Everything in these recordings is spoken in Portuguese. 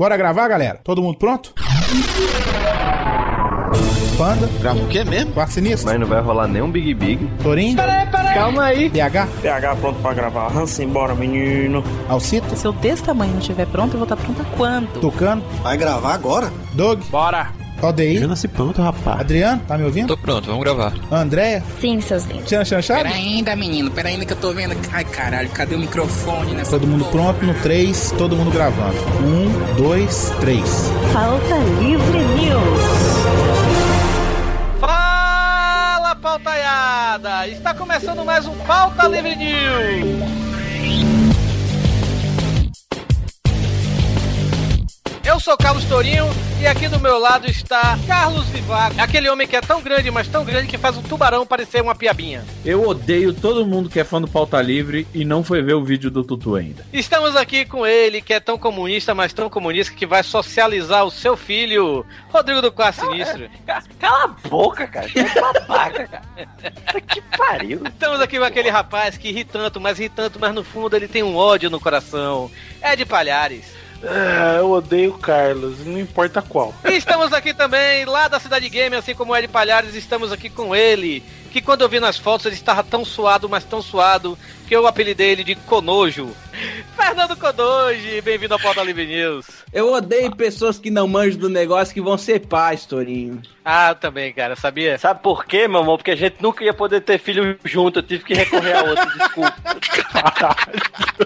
Bora gravar, galera? Todo mundo pronto? Panda, Grava o quê mesmo? Quarto Sinistro, Mas não vai rolar nenhum Big Big. Torinho, Calma aí. PH, PH pronto pra gravar. Hansen, bora, menino. Alcito, Se eu desse tamanho não estiver pronto, eu vou estar pronta quando? Tucano, Vai gravar agora? Doug, Bora. ODI, nasci pronto, rapaz. Adriano, tá me ouvindo? Tô pronto, vamos gravar. Andréia, Sim, seus lindos. Tiana Chanchado? Pera ainda, menino, pera ainda que eu tô vendo. Ai, caralho, cadê o microfone nessa Todo mundo porra? pronto no 3, todo mundo gravando. 1, 2, 3. Pauta Livre News. Fala, pautaiada! Está começando mais um Pauta Livre News. Eu sou Carlos Tourinho e aqui do meu lado está Carlos Vivaco, aquele homem que é tão grande, mas tão grande que faz um tubarão parecer uma piabinha. Eu odeio todo mundo que é fã do Pauta Livre e não foi ver o vídeo do Tutu ainda. Estamos aqui com ele, que é tão comunista, mas tão comunista que vai socializar o seu filho, Rodrigo do Quarto Sinistro. Cala a boca, cara. Que babaca, cara. que pariu. Estamos aqui com aquele rapaz que ri tanto, mas ri tanto, mas no fundo ele tem um ódio no coração. É de Palhares. Ah, eu odeio o Carlos, não importa qual. E estamos aqui também, lá da Cidade Game, assim como é de Palhares, estamos aqui com ele. Que quando eu vi nas fotos ele estava tão suado, mas tão suado, que eu apelidei ele de Conojo. Fernando Conojo, bem-vindo ao Pauta Livre News. Eu odeio pessoas que não manjam do negócio que vão ser pais, Torinho. Ah, também, cara, sabia? Sabe por quê, meu amor? Porque a gente nunca ia poder ter filho junto. Eu tive que recorrer a outro, desculpa.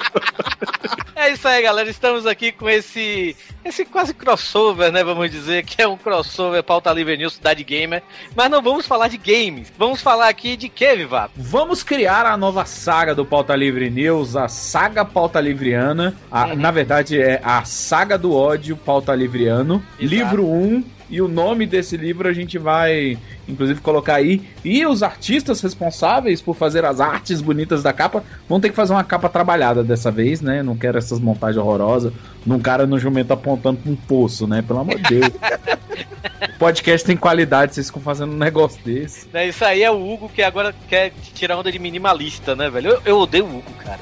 É isso aí, galera. Estamos aqui com esse esse quase crossover, né? Vamos dizer que é um crossover pauta livre news Cidade Gamer. Mas não vamos falar de games. Vamos falar aqui de que, Vivato? Vamos criar a nova saga do Pauta Livre News, a saga Pauta Livriana. A- Uhum. Na verdade, é a saga do ódio Pauta Livriano. Exato. Livro 1. E o nome desse livro a gente vai, inclusive, colocar aí. E os artistas responsáveis por fazer as artes bonitas da capa vão ter que fazer uma capa trabalhada dessa vez, né? Não quero essas montagens horrorosas num cara no jumento apontando pra um poço, né? Pelo amor de Deus. Podcast tem qualidade, vocês ficam fazendo um negócio desse. Né, Isso aí é o Hugo que agora quer tirar onda de minimalista, né, velho? Eu, eu odeio o Hugo, cara.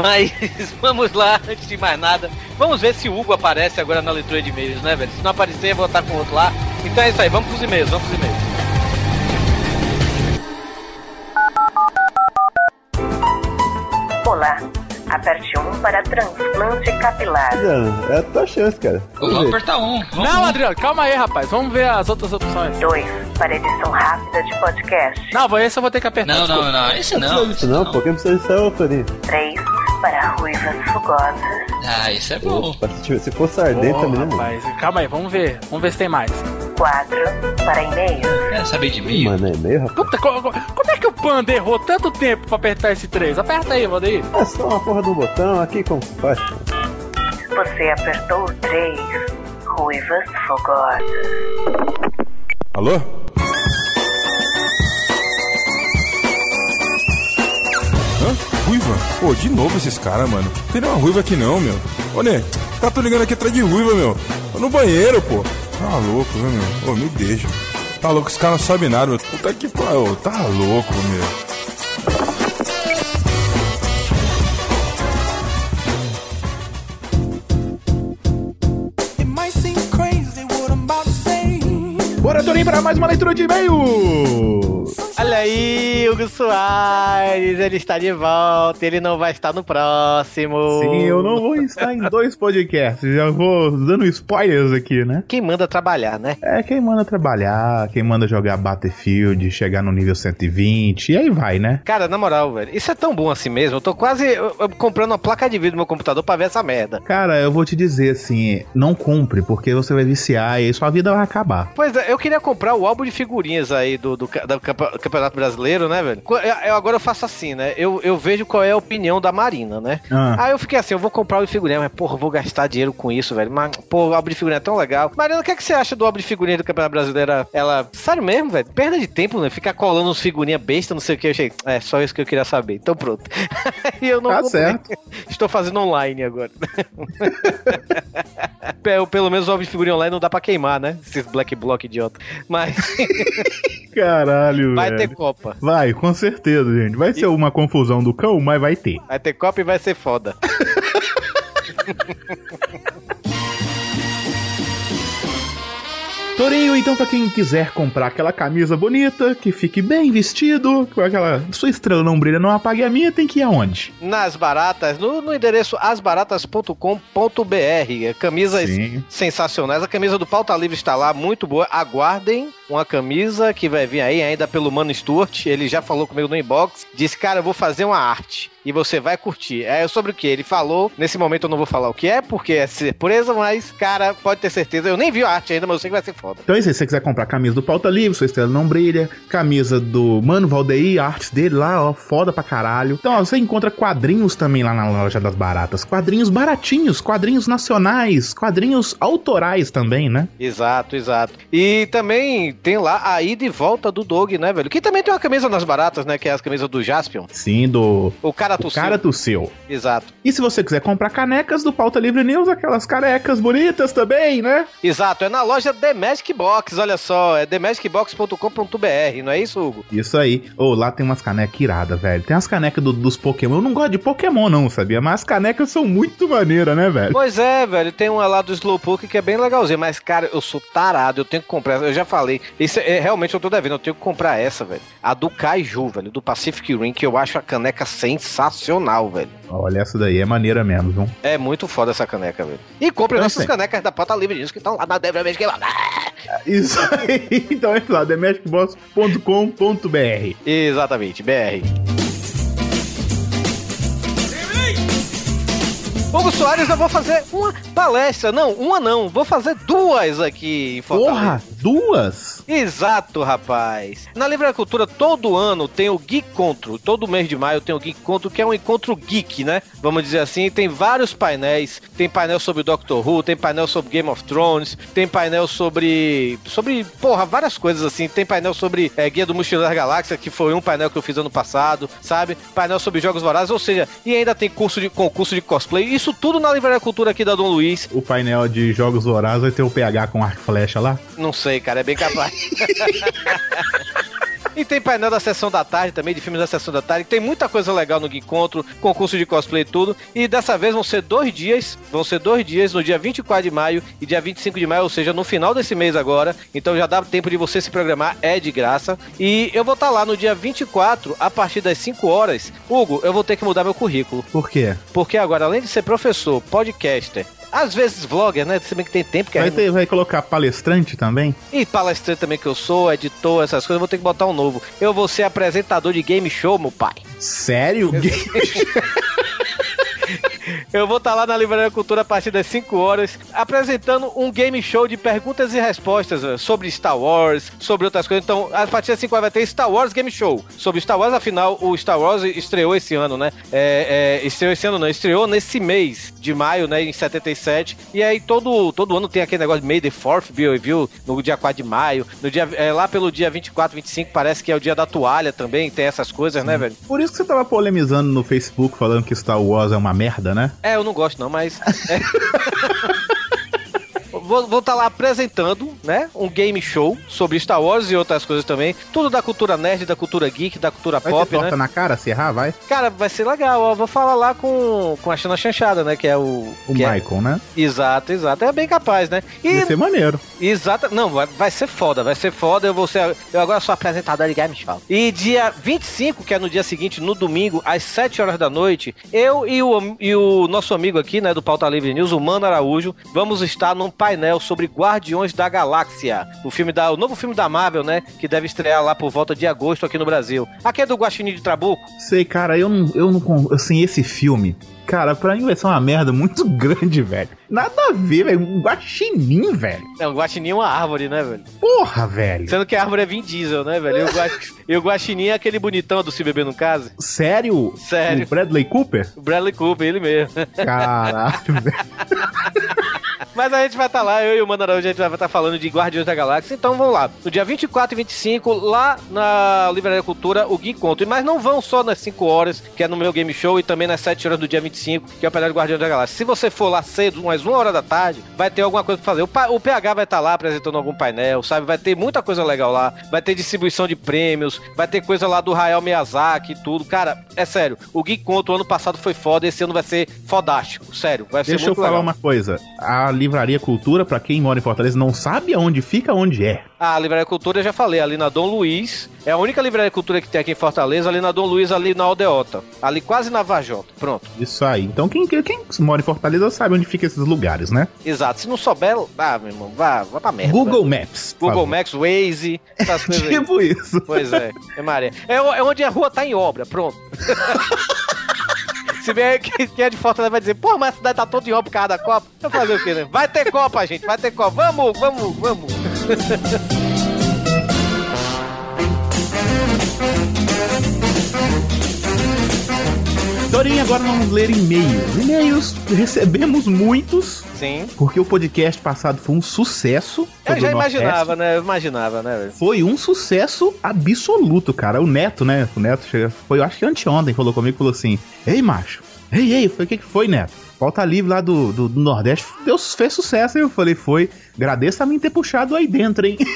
Mas vamos lá, antes de mais nada, vamos ver se o Hugo aparece agora na leitura de e-mails, né, velho? Se não aparecer, eu vou estar com o outro lá. Então é isso aí, vamos pros e-mails, vamos pros e-mails. Olá. Aperte 1 para transplante capilar. É a tua chance, cara. Vamos apertar um. Vamos Não, Adriano, calma aí, rapaz. Vamos ver as outras opções. 2 para edição rápida de podcast. Não, esse eu vou ter que apertar. Não, desculpa. não, não. Esse Não não. precisa disso não, pô. Quem precisa disso é o Torinho. 3 para ruivas fogosas. Ah, esse é bom. Opa, se, for sardenta Ô, mesmo. rapaz, calma aí, vamos ver. Vamos ver se tem mais. 4 para e-mails. Quer saber de mim? Mano, é meio, rapaz. Puta, co- co- como é que o Panda errou tanto tempo pra apertar esse 3? Aperta aí, Valdeir. É só uma porra do botão aqui, como se faz? Você apertou o 3. Ruivas fogosas. Alô? Ruiva? Pô, de novo esses caras, mano. Não tem nenhuma ruiva aqui não, meu. Ô, Né, tá tô ligando aqui atrás de ruiva, meu. Tô no banheiro, pô. Tá louco, né, meu? Ô, me deixa. Tá louco, esse cara não sabe nada, meu. Puta que pariu. Tá louco, meu. Bora, Torinho, para mais uma leitura de e-mails! Olha aí, Hugo Soares, ele está de volta, ele não vai estar no próximo. Sim, eu não vou estar em dois podcasts, já vou dando spoilers aqui, né? Quem manda trabalhar, né? É quem manda trabalhar, quem manda jogar Battlefield, chegar no nível 120, e aí vai, né? Cara, na moral, velho, isso é tão bom assim mesmo. Eu tô quase eu- eu comprando uma placa de vídeo no meu computador pra ver essa merda. Cara, eu vou te dizer assim, não compre, porque você vai viciar e sua vida vai acabar. Pois é, eu queria comprar o álbum de figurinhas aí do, do, do campe- Campeonato Brasileiro, né, velho? Eu- eu- agora eu faço assim, né? Eu, eu vejo qual é a opinião da Marina, né? Ah. Aí eu fiquei assim, eu vou comprar o de figurinha, mas porra, vou gastar dinheiro com isso, velho. Mas, pô, o álbum de figurinha é tão legal. Marina, o que, é que você acha do álbum de figurinha do Campeonato Brasileiro? Ela, sério mesmo, velho? Perda de tempo, né? Ficar colando uns figurinha besta, não sei o que. Eu achei, é só isso que eu queria saber. Então pronto. e eu não Tá comprei. certo. Estou fazendo online agora. Pe- Pelo menos o álbum de figurinha online não dá pra queimar, né? Esses black block idiota. Mas Caralho, velho. Ter Copa. Vai, com certeza, gente. Vai ser uma confusão do cão, mas vai ter. Vai ter Copa e vai ser foda. Torinho, então, pra quem quiser comprar aquela camisa bonita, que fique bem vestido, com aquela. Sua estrela não brilha, não apague a minha, tem que ir aonde? Nas baratas, no, no endereço asbaratas.com.br. Camisas Sim. sensacionais. A camisa do Pauta Livre está lá, muito boa. Aguardem uma camisa que vai vir aí ainda pelo Mano Stuart. Ele já falou comigo no inbox. Disse, cara, eu vou fazer uma arte. E você vai curtir. É sobre o que? Ele falou. Nesse momento eu não vou falar o que é, porque é surpresa, mas, cara, pode ter certeza. Eu nem vi a arte ainda, mas eu sei que vai ser foda. Então é isso aí, se você quiser comprar a camisa do Pauta Livre, sua estrela não brilha, camisa do Mano Valdeir, a arte dele lá, ó, foda pra caralho. Então, ó, você encontra quadrinhos também lá na loja das baratas. Quadrinhos baratinhos, quadrinhos nacionais, quadrinhos autorais também, né? Exato, exato. E também tem lá a ida e volta do Dog, né, velho? Que também tem uma camisa nas baratas, né? Que é as camisas do Jaspion. Sim, do. O cara O tossiu. cara tossiu. Exato. E se você quiser comprar canecas do Pauta Livre News, aquelas canecas bonitas também, né? Exato, é na loja The Magic Box, olha só, é themagicbox.com.br, não é isso, Hugo? Isso aí. Ô, lá tem umas canecas iradas, velho. Tem as canecas do- dos Pokémon. Eu não gosto de Pokémon, não, sabia? Mas as canecas são muito maneiras, né, velho? Pois é, velho, tem uma lá do Slowpoke que é bem legalzinha, mas, cara, eu sou tarado, eu tenho que comprar, eu já falei, isso é, realmente eu tô devendo, eu tenho que comprar essa, velho. A do Kaiju, velho, do Pacific Rim, que eu acho a caneca sensacional, velho. Olha, essa daí é maneira mesmo, viu? É muito foda essa caneca, velho. E compre nossas sei. canecas da Pauta Livre disso que estão lá na Débora Magic Box. Isso aí. Então entra lá, themagicbox.com.br. Exatamente, BR. Hugo Soares, eu vou fazer uma palestra. Não, uma não. Vou fazer duas aqui em Fortaleza. Porra, duas? Exato, rapaz. Na Livraria Cultura, todo ano tem o Geek Contro. Todo mês de maio tem o Geek Contro, que é um encontro geek, né? Vamos dizer assim. Tem vários painéis. Tem painel sobre Doctor Who, tem painel sobre Game of Thrones, tem painel sobre. sobre, porra, várias coisas assim. Tem painel sobre é, Guia do Mochileiro das Galáxias, que foi um painel que eu fiz ano passado, sabe? Painel sobre Jogos Vorazes, ou seja, e ainda tem curso de concurso de cosplay. Isso tudo na Livraria Cultura aqui da Dom Luiz. O painel de jogos vorazes vai ter o PH com arco e flecha lá? Não sei, cara, é bem capaz. E tem painel da sessão da tarde também, de filmes da sessão da tarde. Tem muita coisa legal no Encontro, concurso de cosplay e tudo. E dessa vez vão ser dois dias, vão ser dois dias no dia 24 de maio e dia 25 de maio, ou seja, no final desse mês agora. Então já dá tempo de você se programar, é de graça. E eu vou estar lá no dia 24, a partir das 5 horas. Hugo, eu vou ter que mudar meu currículo. Por quê? Porque agora, além de ser professor, podcaster, às vezes vlogger, né? Se bem que tem tempo que Vai, ter, vai colocar palestrante também? e palestrante também que eu sou, editor, essas coisas, vou ter que botar um novo. Eu vou ser apresentador de game show, meu pai. Sério? Eu vou estar lá na Livraria Cultura a partir das 5 horas, apresentando um game show de perguntas e respostas eh, sobre Star Wars, sobre outras coisas. Então, a partir das 5 horas vai ter Star Wars Game Show. Sobre Star Wars, afinal, o Star Wars estreou esse ano, né? É, é, estreou esse ano não, estreou nesse mês de maio, né, em 77. E aí todo, todo ano tem aquele negócio de May the 4th be with you, no dia 4 de maio. No dia, é, lá pelo dia 24, 25, parece que é o dia da toalha também, tem essas coisas, né, velho? Por isso que você tava polemizando no Facebook falando que Star Wars é uma merda, né? É, eu não gosto não, mas. é. Vou estar lá apresentando, né? Um game show sobre Star Wars e outras coisas também. Tudo da cultura nerd, da cultura geek, da cultura Vai pop, ter torta né? na cara, se errar, vai? Cara, vai ser legal. ó. Vou falar lá com, com a Xana Chanchada, né? Que é o. O é- Michael, né? Exato, exato. É bem capaz, né? E Ia ser maneiro. Exato. Não, vai, vai ser foda, vai ser foda. Eu vou ser. Eu agora sou apresentador de Game Show. E dia 25, que é no dia seguinte, no domingo, às 7 horas da noite, eu e o, e o nosso amigo aqui, né, do Pauta Livre News, o Mano Araújo, vamos estar num painel sobre Guardiões da Galáxia. O filme da. O novo filme da Marvel, né? Que deve estrear lá por volta de agosto aqui no Brasil. Aqui é do Guaxinim de Trabuco. Sei, cara, eu não, eu não. Assim, esse filme. Cara, pra mim vai ser uma merda muito grande, velho. Nada a ver, velho. Um guaxinim, velho. É, o Guaxinim é uma árvore, né, velho? Porra, velho. Sendo que a árvore é Vin Diesel, né, velho? E o, Guax... e o Guaxinim é aquele bonitão do Se Beber no Caso. Sério? Sério. O Bradley Cooper? O Bradley Cooper, ele mesmo. Caralho, velho. Mas a gente vai estar lá, eu e o Mano Araújo, a gente vai estar falando de Guardiões da Galáxia. Então vamos lá. No dia 24 e 25, lá na Livraria Cultura, o Gui Conto. Mas não vão só nas 5 horas, que é no meu game show, e também nas 7 horas do dia 25, que é o painel de Guardiões da Galáxia. Se você for lá cedo, umas 1 hora da tarde, vai ter alguma coisa pra fazer. O, o PH vai estar lá apresentando algum painel, sabe? Vai ter muita coisa legal lá. Vai ter distribuição de prêmios, vai ter coisa lá do Hayao Miyazaki e tudo. Cara, é sério. O Gui Conto ano passado foi foda, esse ano vai ser fodástico. Sério, vai ser Deixa eu muito falar legal. uma coisa. A Livraria Cultura, pra quem mora em Fortaleza não sabe aonde fica, onde é. A Livraria Cultura, eu já falei, ali na Dom Luiz. É a única Livraria Cultura que tem aqui em Fortaleza, ali na Dom Luiz, ali na Aldeota. Ali quase na Vajota. Pronto. Isso aí. Então quem, quem mora em Fortaleza sabe onde fica esses lugares, né? Exato. Se não souber, ah, meu irmão, vá, vá pra merda. Google velho. Maps. Google. Maps, Waze, essas coisas aí. Tipo isso. Pois é, é Maria. É, é onde a rua tá em obra, pronto. Se bem que quem é de Fortaleza vai dizer, pô, mas a cidade tá toda em obra por causa da Copa. Vai fazer o quê, né? Vai ter Copa, gente, vai ter Copa. Vamos, vamos, vamos. Dorinha, agora vamos ler e-mails. E-mails, recebemos muitos, Sim. porque o podcast passado foi um sucesso. Eu já imaginava, né? Eu imaginava, né? Foi um sucesso absoluto, cara. O Neto, né? O Neto chega, foi, eu acho que anteontem, falou comigo e falou assim: Ei, macho, ei, ei, foi o que, que foi, Neto? Pauta livre lá do, do, do Nordeste Deus fez sucesso. Aí eu falei: Foi, agradeço a mim ter puxado aí dentro, hein?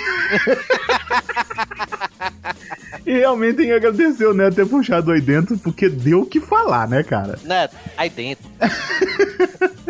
e realmente tem que agradecer o Neto ter puxado aí dentro, porque deu o que falar, né, cara? Neto, aí dentro.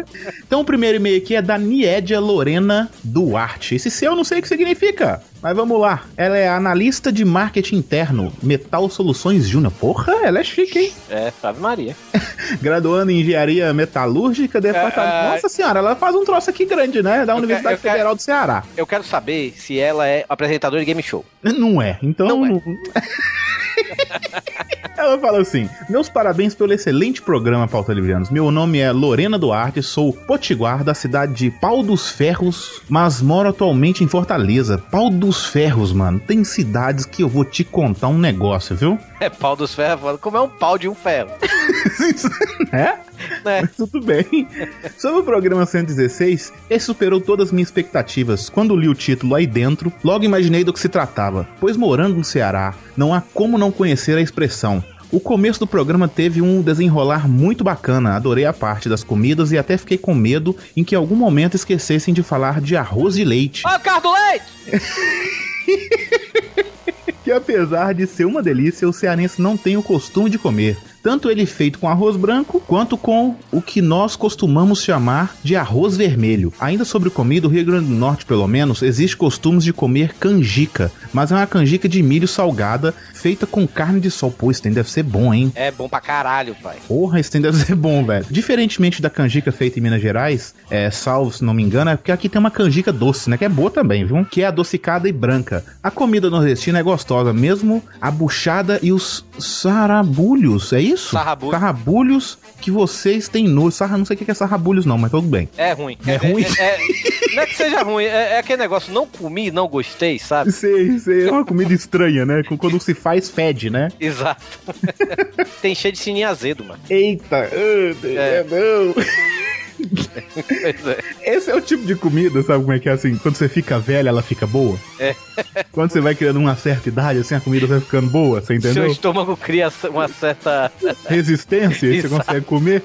Então o primeiro e-mail aqui é da Niedia Lorena Duarte. Esse seu eu não sei o que significa, mas vamos lá. Ela é analista de marketing interno, Metal Soluções Júnior. Porra, ela é chique, hein? É, Ave Maria. Graduando em Engenharia Metalúrgica, departamento... É, é. Nossa senhora, ela faz um troço aqui grande, né? Da Universidade quero- eu quero- Federal do Ceará. Eu quero saber se ela é apresentadora de game show. Não é, então... Não é. Ela fala assim: Meus parabéns pelo excelente programa Pauta Livianos. Meu nome é Lorena Duarte, sou potiguar da cidade de Pau dos Ferros, mas moro atualmente em Fortaleza. Pau dos Ferros, mano. Tem cidades que eu vou te contar um negócio, viu? É pau dos ferros, foda. como é um pau de um ferro. É? Né? Tudo bem. Sobre o programa 116, ele superou todas as minhas expectativas. Quando li o título aí dentro, logo imaginei do que se tratava, pois morando no Ceará, não há como não conhecer a expressão. O começo do programa teve um desenrolar muito bacana, adorei a parte das comidas e até fiquei com medo em que em algum momento esquecessem de falar de arroz de leite. Ó, carro do leite! que apesar de ser uma delícia, o cearense não tem o costume de comer. Tanto ele feito com arroz branco, quanto com o que nós costumamos chamar de arroz vermelho. Ainda sobre comida, o Rio Grande do Norte, pelo menos, existe costumes de comer canjica, mas é uma canjica de milho salgada, feita com carne de sol. Pô, isso tem deve ser bom, hein? É bom pra caralho, pai. Porra, isso tem deve ser bom, velho. Diferentemente da canjica feita em Minas Gerais, é, salvo se não me engano, é porque aqui tem uma canjica doce, né? Que é boa também, viu? Que é adocicada e branca. A comida nordestina é gostosa, mesmo a buchada e os sarabulhos, é isso? Sarrabulho. Sarrabulhos que vocês têm nojo. Sarra, não sei o que é sarrabulhos não, mas tudo bem. É ruim. É ruim? é- não é que seja ruim, é, é aquele negócio, não comi, não gostei, sabe? Sei, sei, é uma comida estranha, né? Quando se faz, fede, né? Exato. Tem cheio de sininho azedo, mano. Eita, ah, É. não. É. Esse é o tipo de comida, sabe como é que é assim? Quando você fica velha, ela fica boa. É. Quando você vai criando uma certa idade, assim, a comida vai ficando boa, você Seu entendeu? estômago cria uma certa. Resistência, e você consegue comer.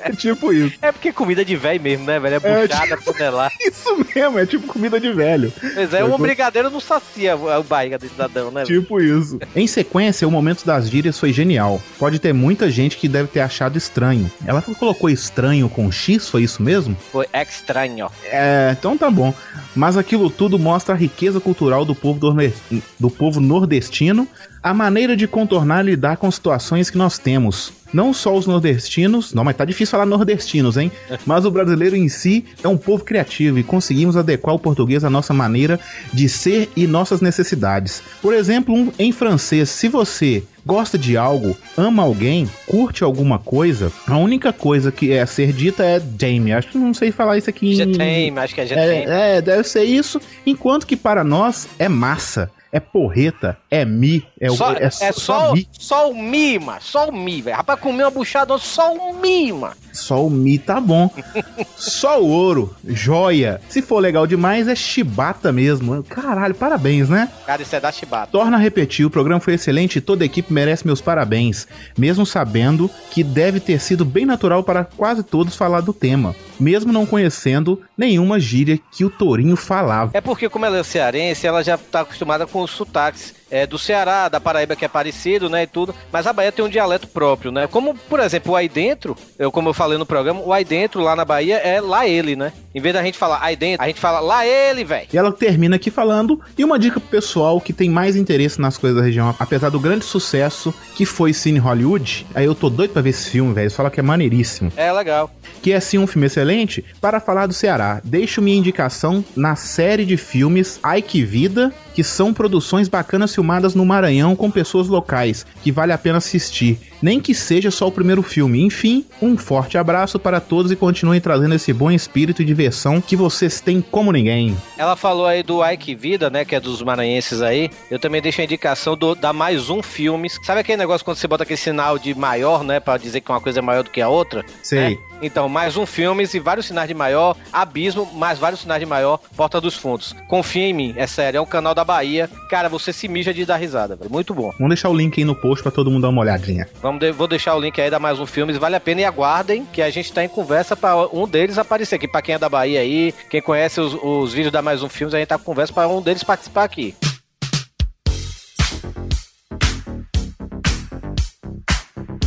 É tipo isso. É porque comida de velho mesmo, né, velho? É É, buchada, panelar. Isso mesmo, é tipo comida de velho. Pois é, um brigadeiro não sacia o barriga do cidadão, né? velho? Tipo isso. Em sequência, o momento das gírias foi genial. Pode ter muita gente que deve ter achado estranho. Ela colocou estranho com X, foi isso mesmo? Foi estranho. É, então tá bom. Mas aquilo tudo mostra a riqueza cultural do povo, dorme- do povo nordestino, a maneira de contornar e lidar com situações que nós temos. Não só os nordestinos, não, mas tá difícil falar nordestinos, hein? Mas o brasileiro em si é um povo criativo e conseguimos adequar o português à nossa maneira de ser e nossas necessidades. Por exemplo, um- em francês, se você gosta de algo, ama alguém, curte alguma coisa, a única coisa que é a ser dita é Jamie. Acho que não sei falar isso aqui em. Jetem, acho que é Jetem. É, é, deve ser isso. Enquanto que para nós é massa, é porreta, é mi, é, o- só, é, é só, só, mi. só o mi, mano. Só o mi, velho. Rapaz, comer uma buchada, só o mi, mano. Só o mi tá bom. só o ouro, joia. Se for legal demais, é chibata mesmo. Caralho, parabéns, né? Cara, isso é da chibata. Torna a repetir, o programa foi excelente e toda a equipe merece meus parabéns, mesmo sabendo que deve ter sido bem natural para quase todos falar do tema, mesmo não conhecendo nenhuma gíria que o Tourinho falava. É porque, como ela é cearense, ela já tá acostumada com os sotaques é do Ceará, da Paraíba que é parecido, né, e tudo, mas a Bahia tem um dialeto próprio, né? Como, por exemplo, o aí dentro, eu como eu falei no programa, o aí dentro lá na Bahia é lá ele, né? Em vez da gente falar aí dentro, a gente fala lá ele, velho. E ela termina aqui falando, e uma dica pro pessoal que tem mais interesse nas coisas da região, apesar do grande sucesso que foi Cine Hollywood, aí eu tô doido pra ver esse filme, velho, fala que é maneiríssimo. É legal. Que é sim um filme excelente, para falar do Ceará, deixo minha indicação na série de filmes Ai Que Vida, que são produções bacanas filmadas no Maranhão com pessoas locais, que vale a pena assistir, nem que seja só o primeiro filme. Enfim, um forte abraço para todos e continuem trazendo esse bom espírito e diversão que vocês têm como ninguém. Ela falou aí do Ike Vida, né? Que é dos maranhenses aí. Eu também deixo a indicação do, da mais um filmes. Sabe aquele negócio quando você bota aquele sinal de maior, né? Pra dizer que uma coisa é maior do que a outra? Sei. Né? Então, mais um filmes e vários sinais de maior, Abismo, mais vários sinais de maior, Porta dos Fundos. Confia em mim, é sério, é um canal da Bahia. Cara, você se mija de dar risada, velho. Muito bom. Vamos deixar o link aí no post pra todo mundo dar uma olhadinha. Vamos de- vou deixar o link aí da mais um filmes, vale a pena e aguardem que a gente tá em conversa pra um deles aparecer aqui. Pra quem é da Bahia aí, quem conhece os, os vídeos da mais um filmes, a gente tá com conversa pra um deles participar aqui.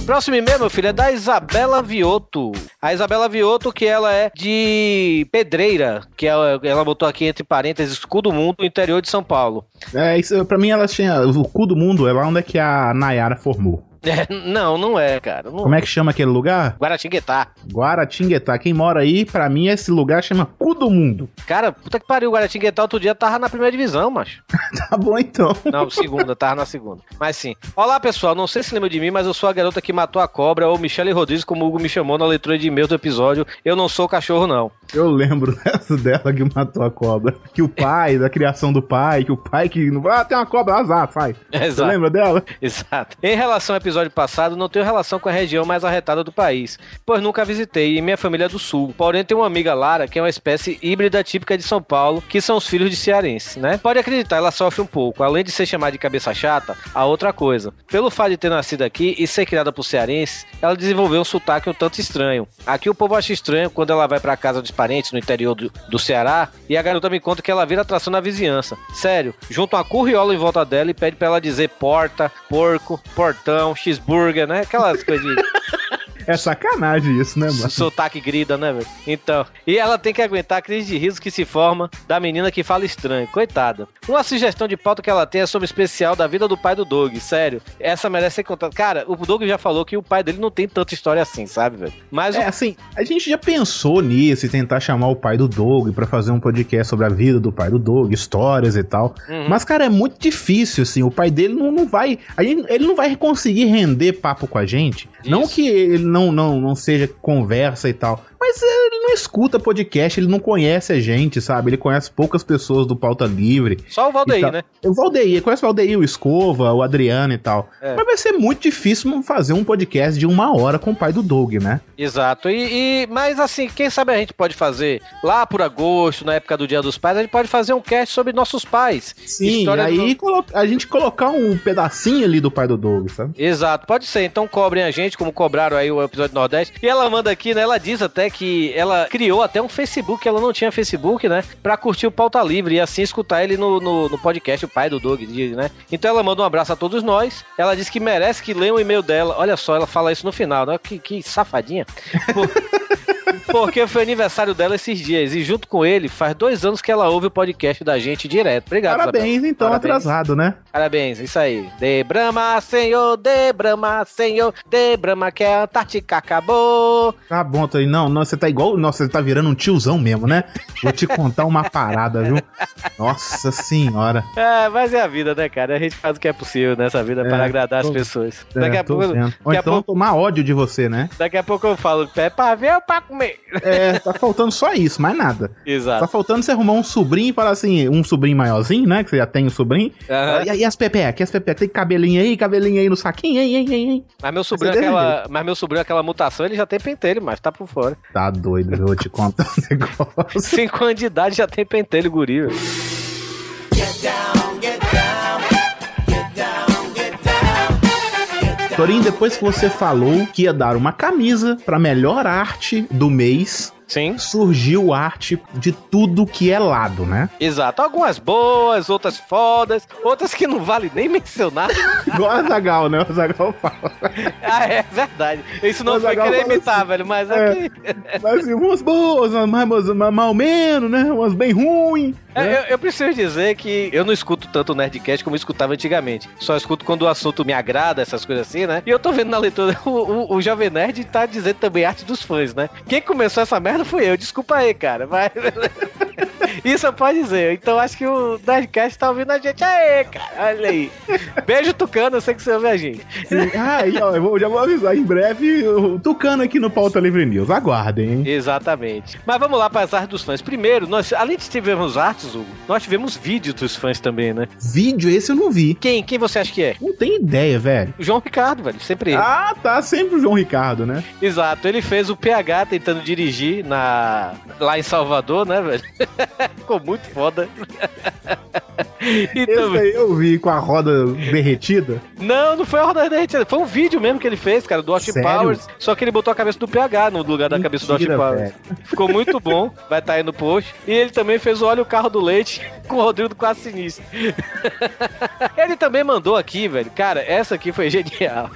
Próximo e-mail, meu filho, é da Isabela Vioto. A Isabela Vioto, que ela é de Pedreira, que ela, ela botou aqui entre parênteses, cu do mundo, interior de São Paulo. É, isso, pra mim ela tinha. O cu do mundo é lá onde é que a Nayara formou. É, não, não é, cara. Não Como é que chama aquele lugar? Guaratinguetá. Guaratinguetá. Quem mora aí, pra mim, esse lugar chama cu do mundo. Cara, puta que pariu, Guaratinguetá outro dia tava na primeira divisão, macho. Tá bom então. Não, segunda, tava na segunda. Mas sim. Olá, pessoal, não sei se lembra de mim, mas eu sou a garota que matou a cobra, ou Michele Rodrigues, como o Hugo me chamou na leitura de e-mails do episódio. Eu não sou o cachorro, não. Eu lembro dessa dela que matou a cobra. Que o pai, da criação do pai, que o pai que. Ah, tem uma cobra, azar, sai. Você Exato. lembra dela? Exato. Em relação ao episódio passado, não tenho relação com a região mais arretada do país, pois nunca visitei e minha família é do sul. Porém, tenho uma amiga Lara, que é uma espécie híbrida típica de São Paulo, que são os filhos de cearenses, né? Pode acreditar, ela sofre um pouco. Além de ser chamada de cabeça chata, a outra coisa. Pelo fato de ter nascido aqui e ser criada por cearenses, ela desenvolveu um sotaque um tanto estranho. Aqui o povo acha estranho quando ela vai pra casa dos parentes no interior do, do Ceará e a garota me conta que ela vira atração na vizinhança. Sério, junta uma curriola em volta dela e pede pra ela dizer porta, porco, portão, cheeseburger, né? Aquelas coisas É sacanagem isso, né, mano? sotaque grida, né, velho? Então, e ela tem que aguentar a crise de riso que se forma da menina que fala estranho, coitada. Uma sugestão de pauta que ela tem é sobre o especial da vida do pai do Doug, sério. Essa merece ser contada. Cara, o Doug já falou que o pai dele não tem tanta história assim, sabe, velho? Mas o É, assim, a gente já pensou nisso e tentar chamar o pai do Doug pra fazer um podcast sobre a vida do pai do Doug, histórias e tal. Uhum. Mas, cara, é muito difícil, assim. O pai dele não, não vai. gente- ele não vai conseguir render papo com a gente. Não Isso. que ele não, não, não seja conversa e tal. Mas ele não escuta podcast, ele não conhece a gente, sabe? Ele conhece poucas pessoas do Pauta Livre. Só o Valdeir, né? O Valdeir, conhece o Valdeir, o Escova, o Adriano e tal. É. Mas vai ser muito difícil fazer um podcast de uma hora com o pai do Doug, né? Exato. E, e- mas assim, quem sabe a gente pode fazer lá por agosto, na época do Dia dos Pais, a gente pode fazer um cast sobre nossos pais. Sim, História aí do- a gente colocar um pedacinho ali do pai do Doug, sabe? Exato, pode ser. Então cobrem a gente, como cobraram aí o episódio Nordeste. E ela manda aqui, né? Ela diz até que ela criou até um Facebook, ela não tinha Facebook, né? Pra curtir o Pauta Livre e assim escutar ele no, no, no podcast, o pai do Doug, né? Então ela manda um abraço a todos nós. Ela diz que merece que leiam o e-mail dela. Olha só, ela fala isso no final, né? Que, que safadinha. Porque foi aniversário dela esses dias. E junto com ele, faz dois anos que ela ouve o podcast da gente direto. Obrigado, Parabéns, Isabel. então, Parabéns. atrasado, né? Parabéns, isso aí. De Brahma, senhor, de Brahma, senhor, de Brahma, que a Antártica acabou. Tá bom, Tony. Não, não, você tá igual. Nossa, você tá virando um tiozão mesmo, né? Vou te contar uma parada, viu? Nossa senhora. É, mas é a vida, né, cara? A gente faz o que é possível nessa vida É, para agradar as tô- pessoas. É, Daqui a tô pouco. vendo. Ou Daqui a então pouco, tomar ódio de você, né? daqui a pouco eu falo, é pra ver ou pra comer? É, tá faltando só isso, mais nada. Tá Exato. faltando você arrumar um sobrinho e falar assim, um sobrinho maiorzinho, né? Que você já tem um sobrinho. Aham. E, e as Pepeca? E as Pepeca? Tem cabelinho aí, cabelinho aí no saquinho, hein, hein, hein? Mas meu sobrinho, Mas é aquela, mas meu sobrinho, aquela mutação, ele já tem pentelho, mas tá por fora. Tá doido, eu vou te contar um negócio. Cinco anos de idade já tem pentelho, guri. Velho. Torinho, depois que você falou que ia dar uma camisa pra melhor arte do mês, Sim. surgiu arte de tudo que é lado, né? Exato. Algumas boas, outras fodas, outras que não vale nem mencionar. Igual a Zagal, né? O Zagal fala. ah, é verdade. Isso não foi querer imitar, assim, velho, mas é. aqui. Mas assim, umas boas, umas mais, umas mais mal menos, né? Umas bem ruins. É, né? eu, eu preciso dizer que eu não escuto tanto o Nerdcast como eu escutava antigamente. Só escuto quando o assunto me agrada, essas coisas assim, né? E eu tô vendo na leitura, o, o, o Jovem Nerd tá dizendo também arte dos fãs, né? Quem começou essa merda fui eu, desculpa aí, cara. Mas. Isso eu posso dizer. Então acho que o Nerdcast tá ouvindo a gente. Aê, cara, olha aí. Beijo, Tucano, eu sei que você ouve a gente. Sim. Ah, e, ó, eu vou- já vou avisar, em breve, o Tucano aqui no Pauta Livre News. Aguardem, hein? Exatamente. Mas vamos lá para as artes dos fãs. Primeiro, nós, além de tivermos artes, Hugo, nós tivemos vídeos dos fãs também, né? Vídeo esse eu não vi. Quem? Quem você acha que é? Não tem ideia, velho. O João Ricardo, velho. Sempre ele. Ah, tá. Sempre o João Ricardo, né? Exato, ele fez o PH tentando dirigir na lá em Salvador, né, velho? Ficou muito foda. e Esse aí eu vi com a roda derretida. Não, não foi a roda derretida, foi um vídeo mesmo que ele fez, cara, do Austin? Powers, só que ele botou a cabeça do PH no lugar da cabeça do Austin Mentira, Powers. velho. Ficou muito bom, vai estar aí no post. E ele também fez o Olha o Carro do Leite com o Rodrigo do Quase Sinistro. ele também mandou aqui, velho, cara, essa aqui foi genial.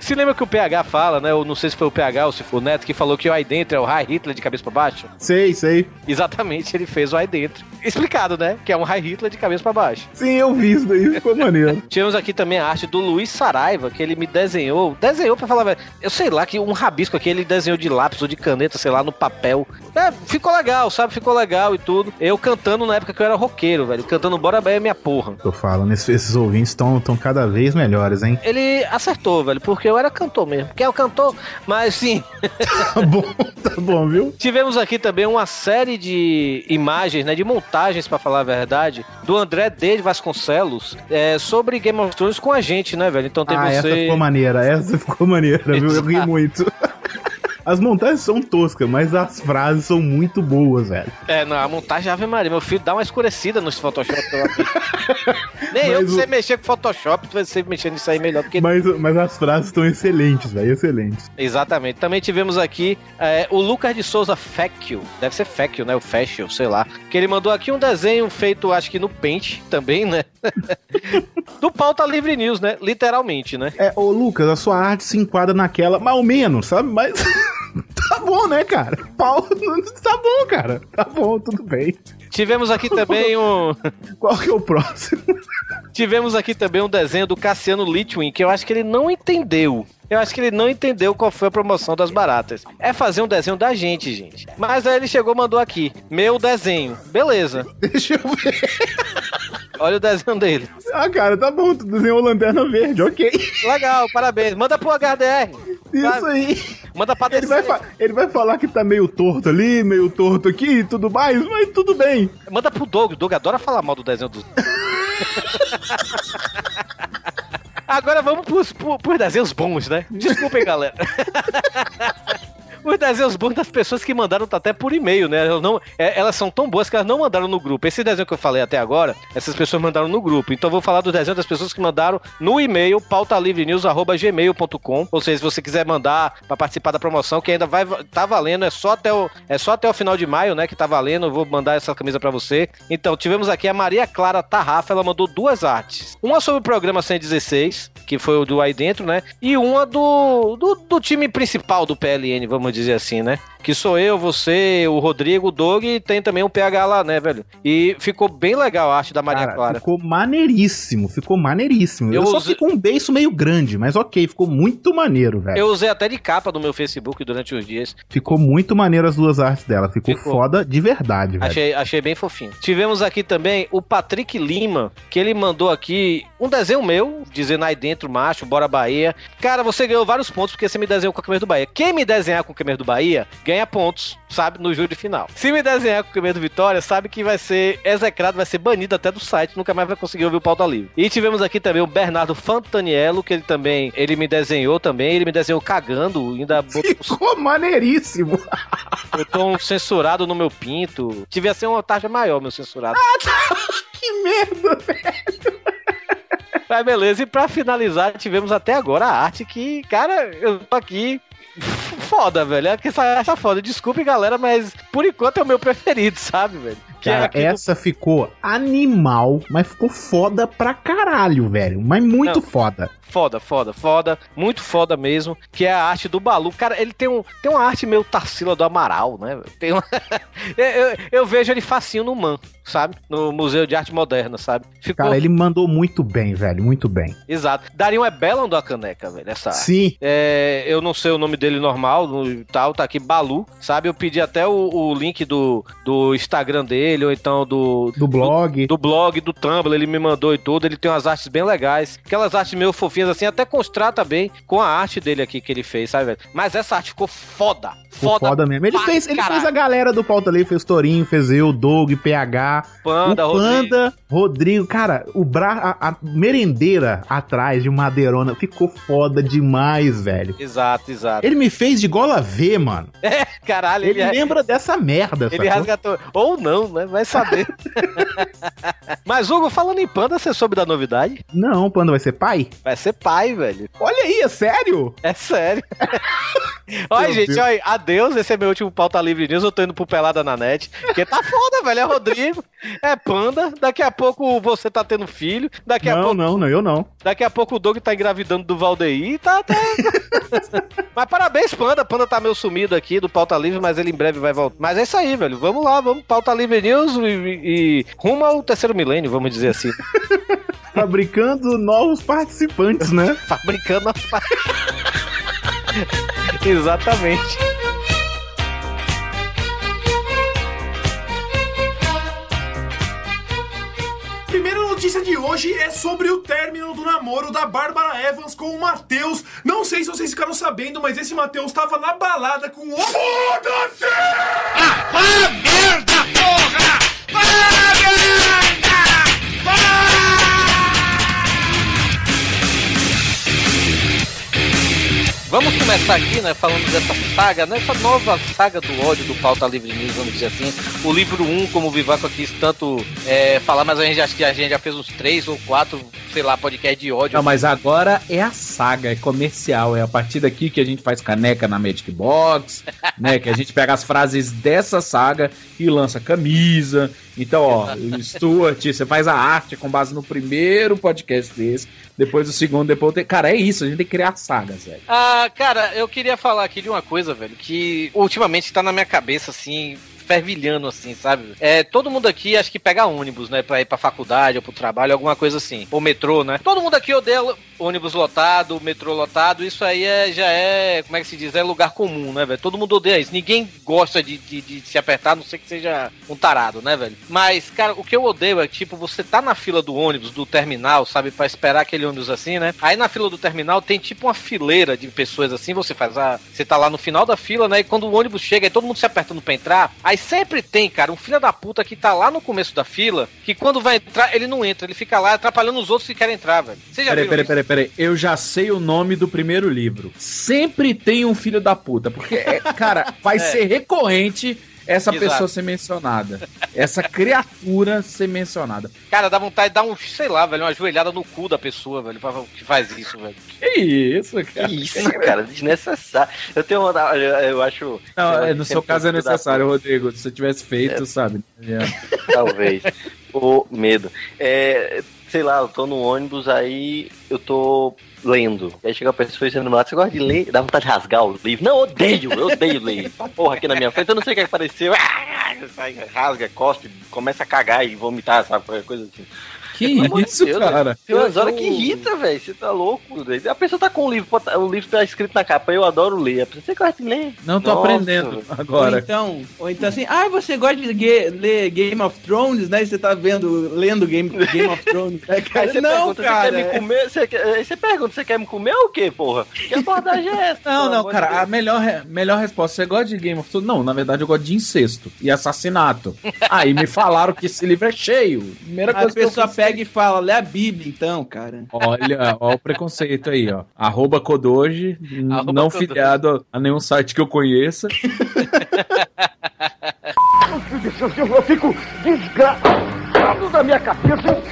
se lembra que o PH fala, né, ou não sei se foi o PH ou se foi o Neto, que falou que o aí dentro é o High Hitler de cabeça pra baixo? Sei, sei. Exatamente, ele fez o aí dentro. Explicado, né? Que é um High Hitler de cabeça pra baixo. Sim, eu vi isso daí. Ficou maneiro. Tivemos aqui também a arte do Luiz Saraiva, que ele me desenhou. Desenhou pra falar, velho. Eu sei lá, que um rabisco aqui ele desenhou de lápis ou de caneta, sei lá, no papel. É, ficou legal, sabe? Ficou legal e tudo. Eu cantando na época que eu era roqueiro, velho. Cantando Bora Bahia minha porra. Tô falando, esses, esses ouvintes estão cada vez melhores, hein? Ele acertou, velho, porque eu era cantor mesmo. Que é o cantor, mas sim. Tá bom, tá bom, viu? Tivemos aqui também uma série de imagens, né, de montagens, pra falar a verdade, do André D. Vasconcelos é, sobre Game of Thrones com a gente, né, velho? Então tem ah, essa você. ficou maneira, essa ficou maneira, viu? Eu ri muito. As montagens são toscas, mas as frases são muito boas, velho. É, não, a montagem Ave Maria. Meu filho dá uma escurecida nos Photoshop. Nem eu que Mas o- sei mexer com Photoshop, tu vai ser mexendo nisso aí melhor do que. Mas, mas as frases estão excelentes, velho, excelentes. Exatamente. Também tivemos aqui é, o Lucas de Souza Fecchio. Deve ser Fecchio, né? O Fecchio, sei lá. Que ele mandou aqui um desenho feito, acho que no Paint também, né? do Pauta Livre News, né? Literalmente, né? É, ô Lucas, a sua arte se enquadra naquela, mal menos, sabe? Mas tá bom, né, cara? Pau, tá bom, cara. Tá bom, tudo bem. Tivemos aqui também um. Qual que é o próximo? Tivemos aqui também um desenho do Cassiano Litwin, que eu acho que ele não entendeu. Eu acho que ele não entendeu qual foi a promoção das baratas. É fazer um desenho da gente, gente. Mas aí ele chegou e mandou aqui: meu desenho. Beleza. Deixa eu ver. Olha o desenho dele. Ah, cara, tá bom, tu desenhou lanterna verde, ok. Legal, parabéns. Manda pro HDR. Isso aí. Manda pra Ele vai, ele vai falar que tá meio torto ali, meio torto aqui e tudo mais, mas tudo bem. Manda pro Doug. O Doug adora falar mal do desenho do. Agora vamos pros, pro- pros desenhos bons, né? Desculpem, galera. Os desenhos bons das pessoas que mandaram tá até por e-mail, né? Elas, não, é- elas são tão boas que elas não mandaram no grupo. Esse desenho que eu falei até agora, essas pessoas mandaram no grupo. Então eu vou falar do desenho das pessoas que mandaram no e-mail pautalivrenews@gmail.com. Ou seja, se você quiser mandar pra participar da promoção, que ainda vai tá valendo, é só até o é só até o final de maio, né, que tá valendo. Eu vou mandar essa camisa pra você. Então, tivemos aqui a Maria Clara Tarrafa, ela mandou duas artes. Uma sobre o programa 116, que foi o do aí dentro, né? E uma do, do, do time principal do PLN, vamos dizer assim, né? Que sou eu, você, o Rodrigo, o Doug e tem também o PH lá, né, velho? E ficou bem legal a arte da Maria Cara, Clara. ficou maneiríssimo, ficou maneiríssimo. Eu Eu, só usei- ficou um beiço meio grande, mas ok, ficou muito maneiro, velho. Eu usei até de capa no meu Facebook durante os dias. Ficou muito maneiro as duas artes dela, ficou, Ficou. foda de verdade, velho. Achei, achei bem fofinho. Tivemos aqui também o Patrick Lima, que ele mandou aqui um desenho meu, dizendo aí dentro, macho, bora Bahia. Cara, você ganhou vários pontos porque você me desenhou com a camisa do Bahia. Quem me desenhar com a camisa do Bahia, ganha pontos, sabe, no júri final. Se me desenhar com a camisa do Vitória, sabe que vai ser execrado, vai ser banido até do site, nunca mais vai conseguir ouvir o pauta livre. E tivemos aqui também o Bernardo Fantaniello, que ele também, ele me desenhou também, ele me desenhou cagando, ainda botou, Ficou maneiríssimo. botou um censurado no meu pinto. Devia ser uma taxa maior, meu censurado. que merda, velho. Mas beleza, e pra finalizar, tivemos até agora a arte que, cara, eu tô aqui foda, velho. É que essa acha foda. Desculpe, galera, mas por enquanto é o meu preferido, sabe, velho? Que é Cara, aquele- essa ficou animal, mas ficou foda pra caralho, velho. Mas muito Não. foda. Foda, foda, foda. Muito foda mesmo. Que é a arte do Balu. Cara, ele tem, um, tem uma arte meio Tarsila do Amaral, né? Tem uma... eu, eu- eu vejo ele facinho no MAN, sabe? No Museu de Arte Moderna, sabe? Ficou... Cara, ele mandou muito bem, velho. Muito bem. Exato. Daria um é Bellon da caneca, velho, essa arte. Sim. É, eu não sei o nome dele normal, no, tal, tá aqui, Balu, sabe? Eu pedi até o, o link do, do Instagram dele, ou então do, Do blog. do blog, do Tumblr, ele me mandou e tudo. Ele tem umas artes bem legais. Aquelas artes meio fofinhas assim, até contrasta bem com a arte dele aqui que ele fez, sabe, velho? Mas essa arte ficou foda. Ficou Foda, foda mesmo. Ele, fez, ele caralho. fez a galera do Pauta Livre, fez Torinho, fez eu, Doug, PH, Panda, o Rodrigo. Panda, Rodrigo. Cara, o bra... a, a merendeira atrás de madeirona ficou foda demais, velho. Exato, exato. Ele me fez de gola V, mano. É, caralho, Ele, ele, lembra dessa merda, ele sacou? resgatou. Ou não, né? Vai saber. Mas, Hugo, falando em Panda, você soube da novidade? Não, o Panda vai ser pai? Vai ser pai, velho. Olha aí, é sério? É sério. olha, gente, Deus. olha, adeus. Esse é meu último pauta livre news. Eu tô indo pro Pelada na net. Porque tá foda, velho. É Rodrigo, é Panda. Daqui a pouco você tá tendo filho. Daqui a Não, pouco. não, não, eu não. Daqui a pouco o Doug tá engravidando do Valdeir. Tá, tá. mas parabéns, Panda. Panda tá meio sumido aqui do pauta livre, mas ele em breve vai voltar. Mas é isso aí, velho. Vamos lá, vamos pauta livre news e, e- e rumo ao terceiro milênio, vamos dizer assim. Fabricando novos participantes, né? Fabricando as pa- Exatamente. Notícia de hoje é sobre o término do namoro da Bárbara Evans com o Matheus. Não sei se vocês ficaram sabendo, mas esse Matheus estava na balada com o. Foda-se! Vamos começar aqui, né, falando dessa saga, nessa nova saga do ódio do Pauta Livre News, vamos dizer assim. O livro 1, como o Vivaco quis tanto é, falar, mas a gente acha que a gente já fez uns três ou quatro, sei lá, podcast de ódio. Não, mas agora é a saga, é comercial. É a partir daqui que a gente faz caneca na Magic Box, né? Que a gente pega as frases dessa saga e lança camisa. Então, ó, Stuart, você faz a arte com base no primeiro podcast desse, depois o segundo, depois o ter... Cara, é isso, a gente tem que criar sagas, velho. Ah, cara, eu queria falar aqui de uma coisa, velho, que ultimamente tá na minha cabeça, assim, fervilhando, assim, sabe? É, todo mundo aqui acho que pega ônibus, né, pra ir pra faculdade ou pro trabalho, alguma coisa assim. Ou metrô, né? Todo mundo aqui odeia ônibus lotado, metrô lotado, isso aí é, já é, como é que se diz? É lugar comum, né, velho? Todo mundo odeia isso. Ninguém gosta de, de, de se apertar, a não sei que seja um tarado, né, velho? Mas, cara, o que eu odeio é, tipo, você tá na fila do ônibus, do terminal, sabe, pra esperar aquele ônibus assim, né? Aí na fila do terminal tem tipo uma fileira de pessoas assim, você faz a. Você tá lá no final da fila, né? E quando o ônibus chega e todo mundo se apertando pra entrar, aí sempre tem, cara, um filho da puta que tá lá no começo da fila, que quando vai entrar, ele não entra, ele fica lá atrapalhando os outros que querem entrar, velho. Você já Peraí, peraí, peraí, peraí. Eu já sei o nome do primeiro livro. Sempre tem um filho da puta. Porque, é, cara, vai É. ser recorrente essa Exato. pessoa ser mencionada. Essa criatura ser mencionada. Cara, dá vontade de dar um, sei lá, velho, uma joelhada no cu da pessoa, velho, pra, que faz isso, velho. Que isso, cara? Que isso, cara, desnecessário. Eu tenho uma. Eu, acho. Não, é, no seu caso é necessário. Rodrigo. Se você tivesse feito, sabe? É. Talvez. o medo. É, sei lá, eu tô no ônibus, aí eu tô lendo. Aí chega a pessoa e você gosta de ler? Dá vontade de rasgar o livro. Não, odeio, eu odeio ler. Porra aqui na minha frente, eu não sei o que apareceu. Ah, sai, rasga, cospe, começa a cagar e vomitar, sabe? Qualquer coisa assim. Que Pelo isso, Deus, cara? Tem umas horas que irrita, velho. Você tá louco. velho. A pessoa tá com o livro, o livro tá escrito na capa. Eu adoro ler. A pessoa, você gosta de ler? Não tô Nossa, aprendendo velho. Ou agora. então, ou então assim, ah, você gosta de ge- ler Game of Thrones, né? E Você tá vendo, lendo Game, Game of Thrones, né, cara? Aí você não, pergunta, cara. você quer me comer? Você, quer- você pergunta, você quer me comer ou o quê, porra? Que abordagem é essa? Não, não, de cara, a melhor, melhor resposta, você gosta de Game of Thrones? Não, na verdade eu gosto de incesto e assassinato. Aí me falaram que esse livro é cheio. Primeira A coisa que eu pessoa pensei- pega e fala, lê a Bíblia então, cara. Olha, ó o preconceito aí, ó. Arroba Kodoji, Arroba não Kodoji. filiado a nenhum site que eu conheça. Eu fico desgraçado da minha cabeça.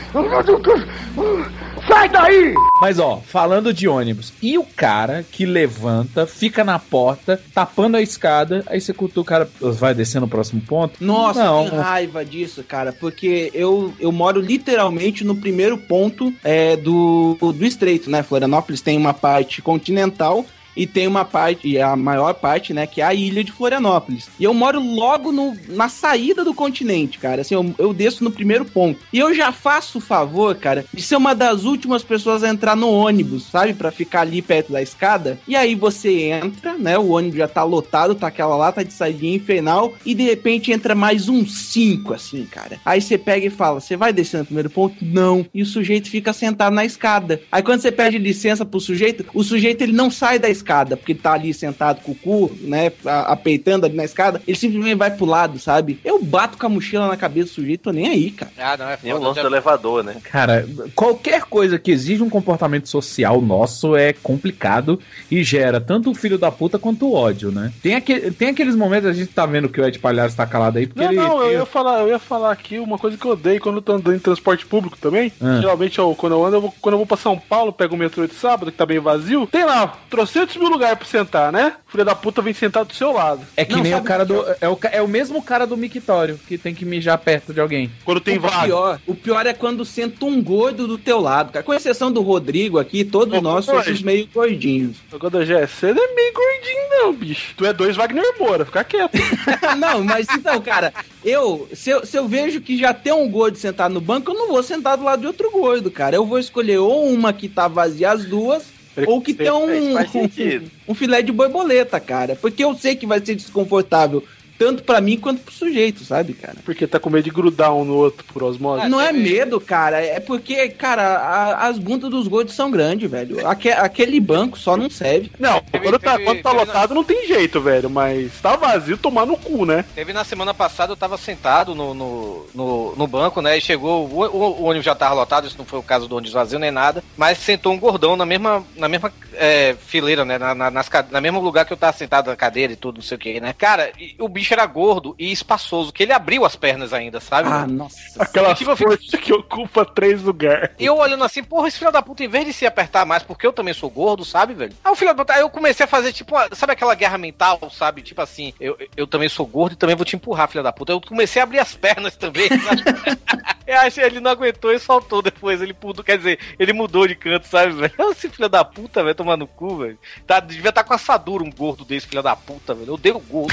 Sai daí! Mas ó, falando de ônibus, e o cara que levanta, fica na porta, tapando a escada, aí você cutuca o cara, vai descer no próximo ponto? Nossa, Não. que raiva disso, cara. Porque eu, eu moro literalmente no primeiro ponto é, do, do estreito, né? Florianópolis tem uma parte continental e tem uma parte, e a maior parte, né, que é a ilha de Florianópolis. E eu moro logo no, na saída do continente, cara. Assim, eu, eu desço no primeiro ponto. E eu já faço o favor, cara, de ser uma das últimas pessoas a entrar no ônibus, sabe? Pra ficar ali perto da escada. E aí você entra, né? O ônibus já tá lotado, tá aquela lata de saidinha infernal. E de repente entra mais uns cinco, assim, cara. Aí você pega e fala: Você vai descer no primeiro ponto? Não. E o sujeito fica sentado na escada. Aí quando você pede licença pro sujeito, o sujeito ele não sai da escada, porque ele tá ali sentado com o cu, né? Apeitando ali na escada. Ele simplesmente vai pro lado, sabe? Eu bato com a mochila na cabeça do sujeito, tô nem aí, cara. Ah, não, é Nem o lance do elevador, né? Cara, qualquer coisa que exige um comportamento social nosso é complicado e gera tanto o filho da puta quanto o ódio, né? Tem, aquele, tem aqueles momentos, a gente tá vendo que o Ed Palhaço tá calado aí, porque Não, ele. não, eu ia, falar, eu ia falar aqui uma coisa que eu odeio quando eu tô andando em transporte público também. Ah. Geralmente, eu, quando eu ando, eu vou, quando eu vou pra São Paulo, pego o metrô de sábado, que tá bem vazio. Tem lá, trocentos mil lugares pra sentar, né? Filha da puta vem sentar do seu lado. É que Não, nem o cara do. É o, ca- é o mesmo cara do mictório que tem que mijar perto de alguém. Quando tem o vaga. pior, o pior é quando senta um gordo do teu lado, cara. Com exceção do Rodrigo aqui, todos Ô, nós somos meio gordinhos. Agora, Jé, você não é meio gordinho, não, bicho. Tu é dois Wagner Moura, fica quieto. não, mas então, cara, eu se, eu se eu vejo que já tem um gordo sentado no banco, eu não vou sentar do lado de outro gordo, cara. Eu vou escolher ou uma que tá vazia as duas, ou que tem um, um filé de borboleta, cara. Porque eu sei que vai ser desconfortável, tanto pra mim quanto pro sujeito, sabe, cara? Porque tá com medo de grudar um no outro por osmose. Não é medo, cara. É porque, cara, a- as bundas dos gordos são grandes, velho. Aque- aquele banco só não serve. Não, quando tá, teve- quando tá teve lotado não tem jeito, velho. Mas tá vazio, tomar no cu, né? Teve na semana passada, eu tava sentado no, no, no, no banco, né? E chegou, o, o, o ônibus já tava lotado, isso não foi o caso do ônibus vazio nem nada. Mas sentou um gordão na mesma, na mesma é, fileira, né? Na, na, nas, na mesmo lugar que eu tava sentado na cadeira e tudo, não sei o que, né? Cara, e o bicho era gordo e espaçoso, que ele abriu as pernas ainda, sabe? Ah, nossa. Aquela tipo, fico- força que ocupa três lugares. E eu olhando assim, porra, esse filho da puta, em vez de se apertar mais, porque eu também sou gordo, sabe, velho? Aí o filho da puta, aí eu comecei a fazer, tipo, uma- sabe aquela guerra mental, sabe? Tipo assim, eu, eu também sou gordo e também vou te empurrar, filho da puta. Eu comecei a abrir as pernas também, sabe? Eu achei ele não aguentou e soltou depois. Ele mudou, quer dizer, ele mudou de canto, sabe, velho? Esse filho da puta, velho, tomar no cu, velho. Tá, devia estar com assadura um gordo desse, filho da puta, velho. Eu odeio gordo.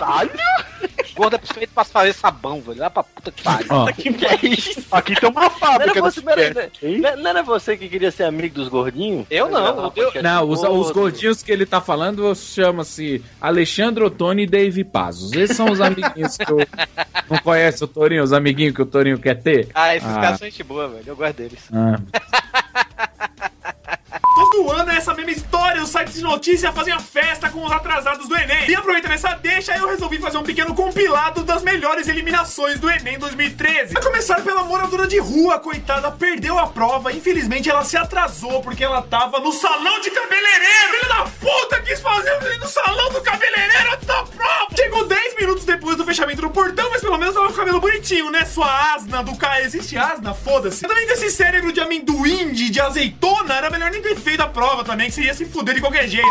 Caralho! Gordo é feito pra fazer sabão, velho. Lá pra puta que pariu. Ó. Que que é isso? Aqui tem uma Não fábrica. era, você, peraí, né? não, não era você que queria ser amigo dos gordinhos? Eu não, eu- eu- Não, os, os gordinhos que ele tá falando chama-se Alexandre Ottoni e Dave Pazos. Esses são os amiguinhos que eu não conhece o Torinho, os amiguinhos que o Torinho quer ter. Ah, esses Ah. caras são gente boa, velho. Eu gosto deles. Ah. Todo ano é essa mesma história, os sites de notícia fazem a festa com os atrasados do Enem. E aproveitando essa deixa, eu resolvi fazer um pequeno compilado das melhores eliminações do Enem 2013. A começar pela moradora de rua, coitada, perdeu a prova. Infelizmente, ela se atrasou porque ela tava no salão de cabeleireiro. Filho da puta, quis fazer no salão do cabeleireiro antes da prova. Chegou 10 minutos depois do fechamento do portão, mas pelo menos tava com o cabelo bonitinho, né? Sua asna do cara. Existe asna? Foda-se. Também desse cérebro de amendoim, de, de azeitona, era melhor nem ter feito a prova também, que você ia se fuder de qualquer jeito.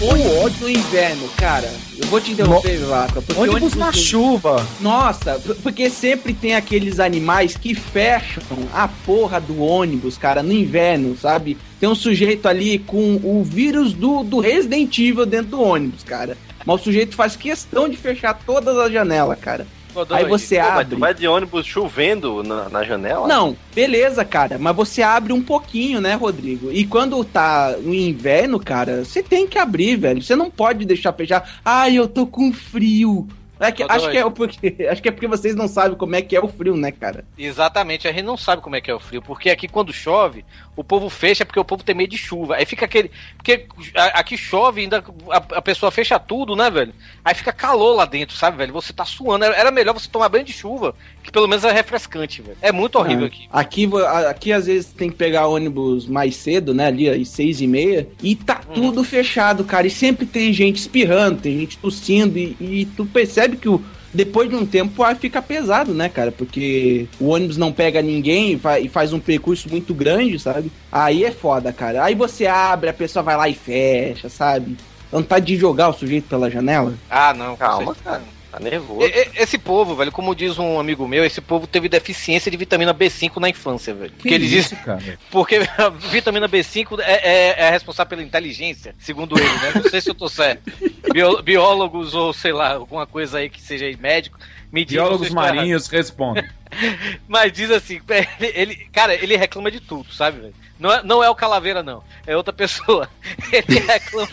O ódio no inverno, cara. Eu vou te interromper, Vaca. porque Ônibus na no- chuva. Nossa, porque sempre tem aqueles animais que fecham a porra do ônibus, cara, no inverno, sabe? Tem um sujeito ali com o vírus do, do Resident Evil dentro do ônibus, cara. Mas o sujeito faz questão de fechar todas as janelas, cara. Aí você Pô, mas abre. tu vai de ônibus chovendo na, na janela? Não, beleza, cara, mas você abre um pouquinho, né, Rodrigo? E quando tá no inverno, cara, você tem que abrir, velho. Você não pode deixar fechar. Ai, eu tô com frio. É que- Ô, acho, que é porque, acho que é porque vocês não sabem como é que é o frio, né, cara? Exatamente, a gente não sabe como é que é o frio, porque aqui quando chove, o povo fecha porque o povo tem medo de chuva. Aí fica aquele. Porque aqui chove, ainda a, a pessoa fecha tudo, né, velho? Aí fica calor lá dentro, sabe, velho? Você tá suando. Era, melhor você tomar banho de chuva, que pelo menos é refrescante, velho. É muito horrível Ah, aqui. Aqui, aqui às vezes tem que pegar ônibus mais cedo, né? Ali às seis e meia. E tá Uhum. tudo fechado, cara. E sempre tem gente espirrando, tem gente tossindo. E, e tu percebe que o, depois de um tempo o ar fica pesado, né, cara? Porque o ônibus não pega ninguém e fa- e faz um percurso muito grande, sabe? Aí é foda, cara. Aí você abre, a pessoa vai lá e fecha, sabe? Vontade de jogar o sujeito pela janela. Ah, não. Calma, cara. Tá nervoso. E- e- Esse povo, velho, como diz um amigo meu, esse povo teve deficiência de vitamina B5 na infância, velho. Porque ele diz. isso, cara? Porque a vitamina B5 é, é, é responsável pela inteligência, segundo ele, né? Não sei se eu tô certo. Bio- biólogos ou sei lá, alguma coisa aí que seja aí médico. Me Biólogos marinhos respondem. Mas diz assim, ele, ele- cara, ele reclama de tudo, sabe, velho? Não é, não é o Calaveira, não. É outra pessoa. Ele reclama.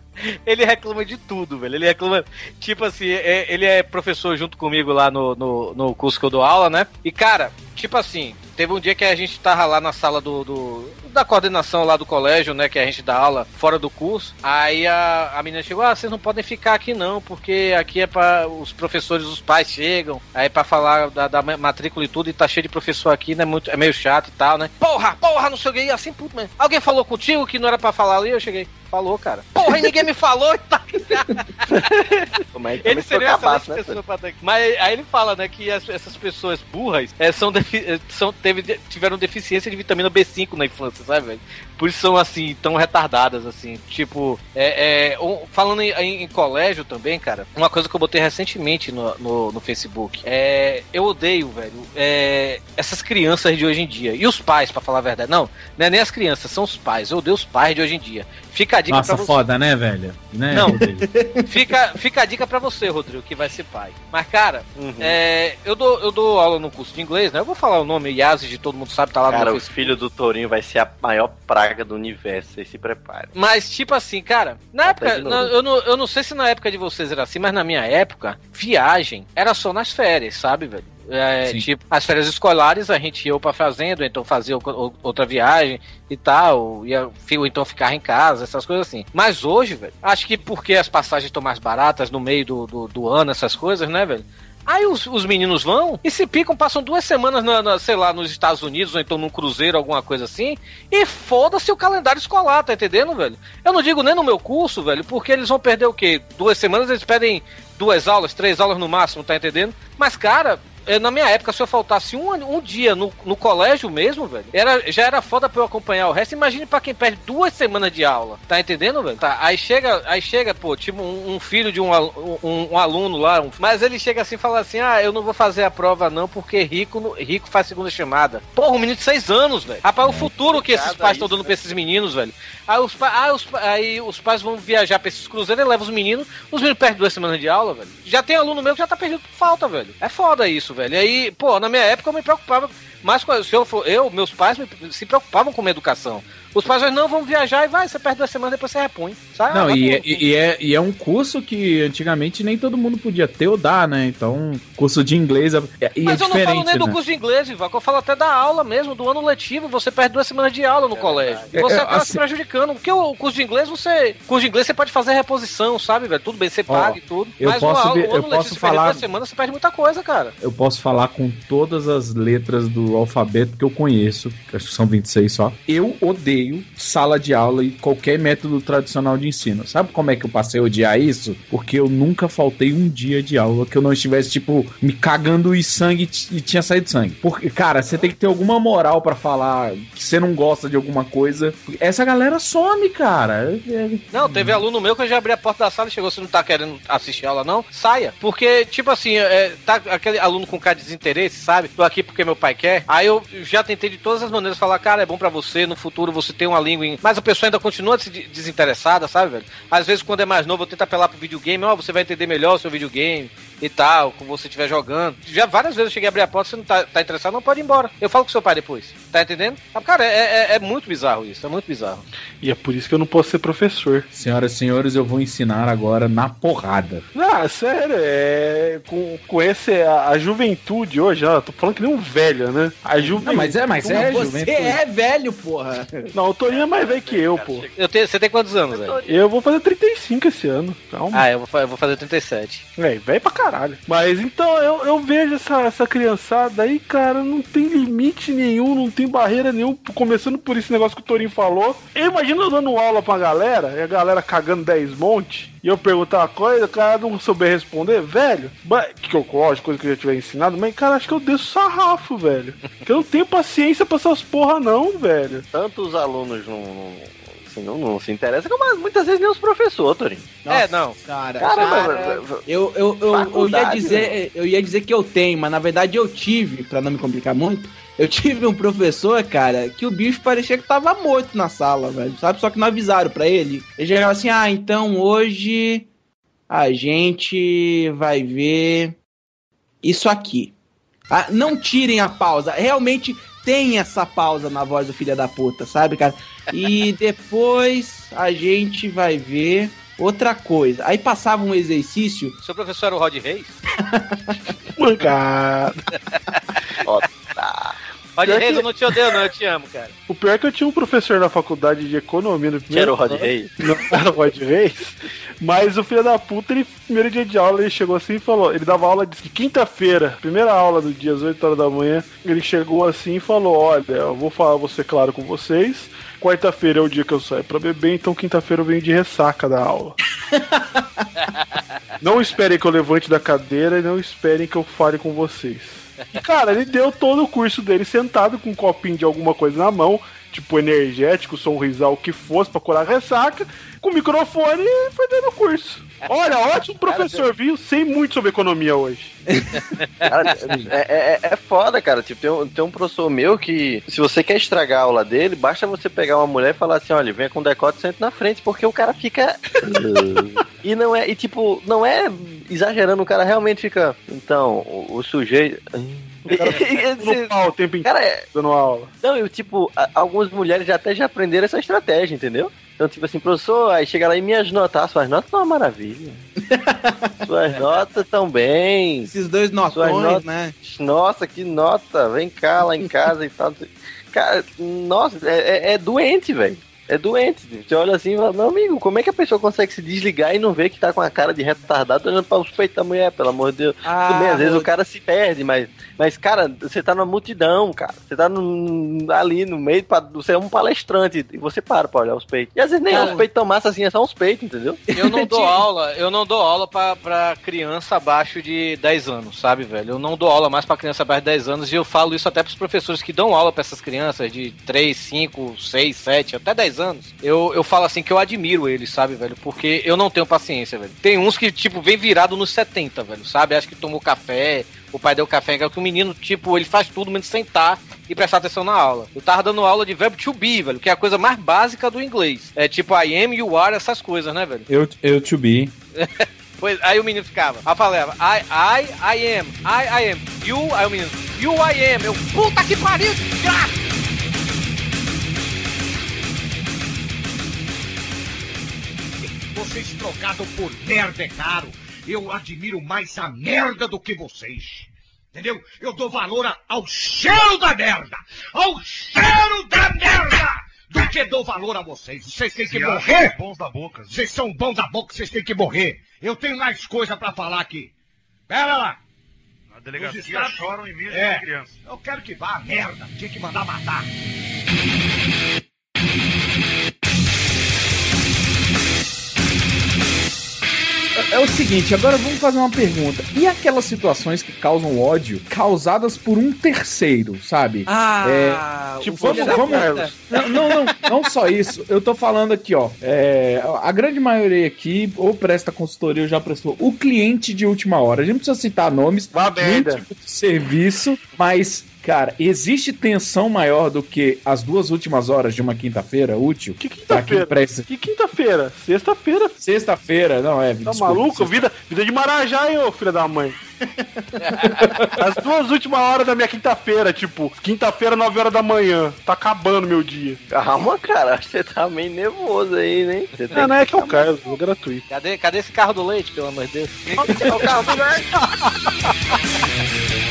ele reclama de tudo, velho. Ele reclama. Tipo assim, é- ele é professor junto comigo lá no, no, no curso que eu dou aula, né? E, cara, tipo assim, teve um dia que a gente tava lá na sala do. do- da coordenação lá do colégio, né? Que a gente dá aula fora do curso. Aí a, a menina chegou, ah, vocês não podem ficar aqui não, porque aqui é para os professores, os pais chegam, aí pra falar da, da matrícula e tudo, e tá cheio de professor aqui, né? Muito, é meio chato e tal, né? Porra, porra, não e assim, puto mesmo. Alguém falou contigo que não era pra falar ali? Eu cheguei. Falou, cara. Porra, e ninguém me falou e tá. Como é que Ele seria a uma acabar, excelente né? pessoa pra Mas aí ele fala, né, que as- essas pessoas burras é, são, defi- é, são teve, tiveram deficiência de vitamina B5 na infância, sabe, velho? Por isso são, assim, tão retardadas, assim. Tipo, é, é, um- falando em, em- em colégio também, cara, uma coisa que eu botei recentemente no, no, no Facebook. É, eu odeio, velho, é, essas crianças de hoje em dia. E os pais, pra falar a verdade. Não, não é nem as crianças, são os pais. Eu odeio os pais de hoje em dia. Fica a dica Nossa, pra você. foda, né, velho? Né, Não. Fica, fica a dica pra você, Rodrigo, que vai ser pai. Mas, cara, é, eu, dou, eu dou aula no curso de inglês, né? Eu vou falar o nome Yazid, de todo mundo sabe, tá lá Cara, no o filho do Tourinho vai ser a maior praga do universo. Vocês se preparem. Mas, tipo assim, cara, na Até época, na- eu, não, eu não sei se na época de vocês era assim, mas na minha época, viagem era só nas férias, sabe, velho? É, tipo, as férias escolares a gente ia pra fazenda, então fazia outra viagem e tal, ia, ou então ficar em casa, essas coisas assim. Mas hoje, velho, acho que porque as passagens estão mais baratas no meio do, do, do ano, essas coisas, né, velho? Aí os, os meninos vão e se picam, passam duas semanas, na, na- sei lá, nos Estados Unidos, ou então num cruzeiro, alguma coisa assim, e foda-se o calendário escolar, tá entendendo, velho? Eu não digo nem no meu curso, velho, porque eles vão perder o quê? Duas semanas, eles pedem duas aulas, três aulas no máximo, tá entendendo? Mas, cara, na minha época, se eu faltasse um, um dia no, no colégio mesmo, velho, era, já era foda pra eu acompanhar o resto. Imagine pra quem perde duas semanas de aula. Tá entendendo, velho? Tá, aí chega, aí chega, pô, tipo, um, um filho de um, um, um aluno lá, mas ele chega assim e fala assim: ah, eu não vou fazer a prova não, porque rico, rico faz segunda chamada. Porra, um menino de seis anos, velho. Rapaz, o futuro que esses pais estão dando pra esses meninos, velho. Aí os, ah, os, aí os pais vão viajar pra esses cruzeiros e levam os meninos. Os meninos perdem duas semanas de aula, velho. Já tem aluno meu que já tá perdido por falta, velho. É foda isso, velho. E aí, pô, na minha época eu me preocupava com. Se eu for. Eu, meus pais me- se preocupavam com a minha educação. Os pais não, vamos viajar e vai, você perde duas semanas, depois você repõe. Sabe? Não, Ah, e, pro- é- e, e é, e é um curso que antigamente nem todo mundo podia ter ou dar, né? Então, curso de inglês é, é, e Mas é eu não falo nem do né? curso de inglês, Ivan, eu falo até da aula mesmo, do ano letivo, você perde duas semanas de aula no colégio. E É, você é, acaba assim- se prejudicando. Porque o curso de inglês, você. Curso de inglês você pode fazer reposição, sabe, velho? Tudo bem, você Ó, paga e tudo. eu mas posso o, ver- o ano eu letivo, posso você perde falar- duas semanas, você perde muita coisa, cara. Eu posso falar com todas as letras do alfabeto que eu conheço, acho que são 26 só. Eu odeio sala de aula e qualquer método tradicional de ensino. Sabe como é que eu passei a odiar isso? Porque eu nunca faltei um dia de aula que eu não estivesse, tipo, me cagando e sangue e tinha saído sangue. Porque, cara, você tem que ter alguma moral pra falar que você não gosta de alguma coisa. Essa galera some, cara. Não, teve aluno meu que eu já abri a porta da sala e chegou, você não tá querendo assistir aula, não? Saia. Porque, tipo assim, é, tá aquele aluno com cara de desinteresse, sabe? Tô aqui porque meu pai quer. Aí eu já tentei de todas as maneiras falar, cara, é bom pra você, no futuro você tem uma língua em... Mas a pessoa ainda continua desinteressada, sabe, velho? Às vezes, quando é mais novo, eu tento apelar pro videogame, ó, você vai entender melhor o seu videogame e tal, quando você estiver jogando. Já várias vezes eu cheguei a abrir a porta, você não tá, tá interessado, não pode ir embora. Eu falo com seu pai depois. Tá entendendo? Ah, Cara, é, é- é muito bizarro isso, é muito bizarro. E é por isso que eu não posso ser professor. Senhoras e senhores, eu vou ensinar agora na porrada. Ah, sério, é. Com, com esse. A, a juventude hoje, ó, tô falando que nem um velho, né? A juventude. Não, mas é, mas é, Você juventude. é velho, porra. Não, o Torinho é mais velho que eu, pô. Eu tenho, você tem quantos anos, velho? Eu vou fazer 35 esse ano. Calma. Ah, eu vou, eu vou fazer 37. É, velho pra caralho. Mas então eu, eu vejo essa, essa criançada aí, cara, não tem limite nenhum, não tem barreira nenhuma, começando por esse negócio que o Torinho falou. Eu imagino eu dando aula pra galera, e a galera cagando 10 monte, e eu perguntar uma coisa, o cara não souber responder, velho, que eu lógico, coisa que eu já tiver ensinado, mas, cara, acho que eu desço sarrafo, velho. Que eu não tenho paciência pra essas porra, não, velho. Tanto os alunos não, não, assim, não, não se interessam, como muitas vezes nem os professores, Torinho. É, não. Cara, Caramba, cara, eu, eu, eu, eu ia dizer, eu ia dizer que eu tenho, mas na verdade eu tive, pra não me complicar muito, eu tive um professor, cara, que o bicho parecia que tava morto na sala, velho, sabe? Só que não avisaram pra ele. Ele chegava assim, ah, então hoje a gente vai ver isso aqui. Ah, não tirem a pausa. Realmente tem essa pausa na voz do filho da puta, sabe, cara? E depois a gente vai ver outra coisa. Aí passava um exercício. Seu professor era o Rod Reis? Mancada. Tá. Rod Reis, que- eu não te odeio, não, eu te amo, cara. O pior é que eu tinha um professor na faculdade de economia no primeiro Era o Rod. Reis? Não era o Rod Reis. Mas o filho da puta, ele, primeiro dia de aula, ele chegou assim e falou: ele dava aula de quinta-feira, primeira aula do dia, às 8 horas da manhã. Ele chegou assim e falou: Olha, eu vou falar, vou ser claro com vocês. Quarta-feira é o dia que eu saio pra beber, então quinta-feira eu venho de ressaca da aula. não esperem que eu levante da cadeira e não esperem que eu fale com vocês. E, cara, ele deu todo o curso dele sentado com um copinho de alguma coisa na mão, tipo energético, sorrisal, o que fosse, pra curar a ressaca, com o microfone e foi dando o curso. Olha, ótimo professor, viu? Sei muito sobre economia hoje. Cara, é, é, é foda, cara. Tipo, tem um, tem um professor meu que, se você quer estragar a aula dele, basta você pegar uma mulher e falar assim: olha, venha com decote e senta na frente, porque o cara fica. e não é, e tipo, não é exagerando, o cara realmente fica. Então, o, o sujeito. No pau o tempo inteiro Cara, é, dando aula. Não, eu, tipo, a- algumas mulheres já até já aprenderam essa estratégia, entendeu? Então, tipo assim, professor, aí chega lá e minhas notas. Ah, suas notas são uma maravilha. suas notas tão bem. Esses dois Suas notões, notas- né? Nossa, que nota. Vem cá lá em casa e tal. Cara, nossa, é, é- é doente, velho. É doente. Você olha assim e fala, meu amigo, como é que a pessoa consegue se desligar e não ver que tá com a cara de retardado olhando para os peitos da mulher, pelo amor de Deus. Ah, Tudo bem, às vezes o cara se perde, mas, mas cara, você tá numa multidão, cara. Você tá num- ali no meio, pra, você é um palestrante e você para pra olhar os peitos. E às vezes nem Cara. os peitos tão massa assim, é só os peitos, entendeu? Eu não dou aula, eu não dou aula pra, pra criança abaixo de 10 anos, sabe, velho? Eu não dou aula mais pra criança abaixo de 10 anos e eu falo isso até pros professores que dão aula pra essas crianças de 3, 5, 6, 7, até 10 anos. Eu, eu falo assim que eu admiro eles, sabe, velho? Porque eu não tenho paciência, velho. Tem uns que, tipo, vem virado nos 70, velho, sabe? Acho que tomou café, o pai deu café, que o menino, tipo, ele faz tudo menos sentar e prestar atenção na aula. Eu tava dando aula de verbo to be, velho, que é a coisa mais básica do inglês. É tipo I am, you are, essas coisas, né, velho? Eu, eu to be. Pois, aí o menino ficava, aí falava, I, I, I am, I, I am, you, aí o menino, you, I am, eu, puta que pariu, desgraça! Vocês trocados por merda é caro. Eu admiro mais a merda do que vocês. Entendeu? Eu dou valor a- ao cheiro da merda! Ao cheiro da merda! Do que dou valor a vocês. Vocês têm que Se morrer! bons da boca. Vocês são bons da boca, vocês têm que morrer. Eu tenho mais coisa pra falar aqui. Pera lá. Na delegacia Os estados- choram e mijam É. criança. Eu quero que vá a merda. Tinha que mandar matar. É o seguinte, agora vamos fazer uma pergunta. E aquelas situações que causam ódio causadas por um terceiro, sabe? Ah, tipo, o filho vamos, vamos. Não, não, não, não só isso. Eu tô falando aqui, ó. é, a grande maioria aqui, ou presta consultoria, ou já prestou. O cliente de última hora. A gente não precisa citar nomes Vá merda. tipo de serviço, mas. Cara, existe tensão maior do que as duas últimas horas de uma quinta-feira útil? Que quinta-feira? presta. Que quinta-feira? Sexta-feira. Sexta-feira, não é? Tá maluco? Vida, vida de Marajá, hein, ô filho da mãe. As duas últimas horas da minha quinta-feira, tipo, quinta-feira, 9 horas da manhã. Tá acabando meu dia. Calma, cara, acho que você tá meio nervoso aí, né? Você tem Ah, não é que eu quero, é gratuito. Cadê, cadê esse carro do leite, pelo amor de Deus? É o carro do leite.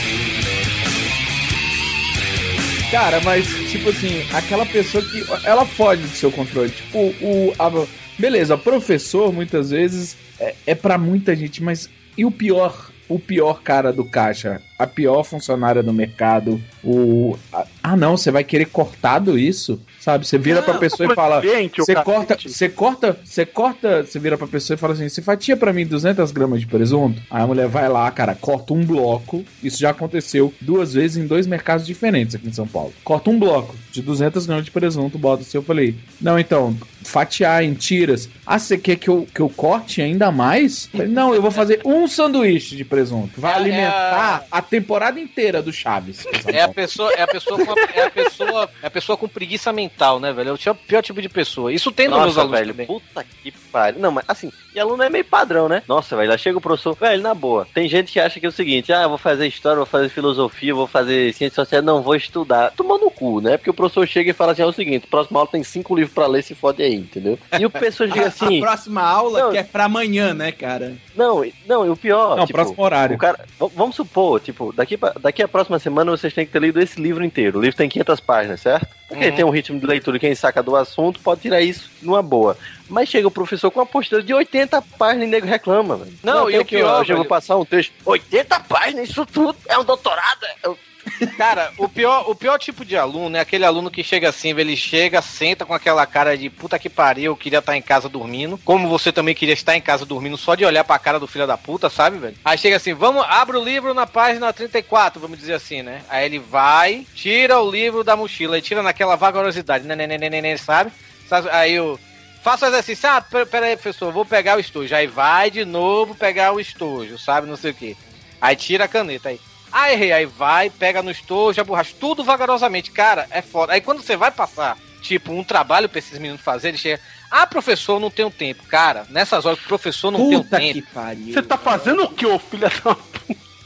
Cara, mas, tipo assim, aquela pessoa que. Ela foge do seu controle. Tipo, o. a- beleza, professor, muitas vezes, é, é para muita gente, mas. E o pior? O pior cara do caixa, a pior funcionária do mercado, o, ah não, você vai querer cortado isso? Sabe? Você vira pra pessoa e fala, você corta, você corta, você corta, você vira pra pessoa e fala assim, você fatia pra mim 200 gramas de presunto? Aí a mulher vai lá, cara, corta um bloco, isso já aconteceu duas vezes em dois mercados diferentes aqui em São Paulo. Corta um bloco de 200 gramas de presunto, bota assim, eu falei, não, então, fatiar em tiras. Ah, você quer que eu, que eu corte ainda mais? Falei, não, eu vou fazer um sanduíche de presunto. Vai É, alimentar a temporada inteira do Chaves. É a pessoa, é a pessoa com, é a pessoa, é a pessoa com preguiça mental, né, velho? É o pior, tipo de pessoa. Isso tem nos meus alunos velho, também. puta que pariu. Não, mas assim, e aluno é meio padrão, né? Nossa, velho, lá chega o professor, velho, na boa. Tem gente que acha que é o seguinte, ah, eu vou fazer história, vou fazer filosofia, vou fazer ciência social, não vou estudar. Toma no cu, né? Porque o professor chega e fala assim, é o seguinte, próxima aula tem cinco livros pra ler, se fode aí, entendeu? E o professor diga A- assim... A próxima aula Não. que é pra amanhã, né, cara? Não, e- não, e o pior. Não, próximo horário. O cara, vamos supor, tipo, daqui, pra, daqui a próxima semana vocês têm que ter lido esse livro inteiro. O livro tem 500 páginas, certo? Porque Uhum. tem um ritmo de leitura, quem saca do assunto pode tirar isso numa boa. Mas chega o professor com uma postura de 80 páginas e nego reclama, velho. Não, e tem o que eu- pior, Eu, já vou passar um texto. 80 páginas, isso tudo é um doutorado? Eu- Cara, o pior, o pior tipo de aluno é aquele aluno que chega assim, ele chega, senta com aquela cara de puta que pariu, eu queria estar em casa dormindo. Como você também queria estar em casa dormindo só de olhar pra cara do filho da puta, sabe, velho? Aí chega assim, vamos, abre o livro na página 34, vamos dizer assim, né? Aí ele vai, tira o livro da mochila e tira naquela vagarosidade, né, né, né, né, né, né, sabe? Aí o Faça o exercício, ah, pera, pera aí, professor, vou pegar o estojo. Aí vai de novo pegar o estojo, sabe? Não sei o quê. Aí tira a caneta aí. Ah, errei. Aí vai, pega no estojo, a borracha, tudo vagarosamente. Cara, é foda. Aí quando você vai passar, tipo, um trabalho pra esses meninos fazer, ele chega. Ah, professor, não tenho tempo. Cara, nessas horas professor não Puta tem que tempo. pariu. Você tá fazendo o que, ô filha da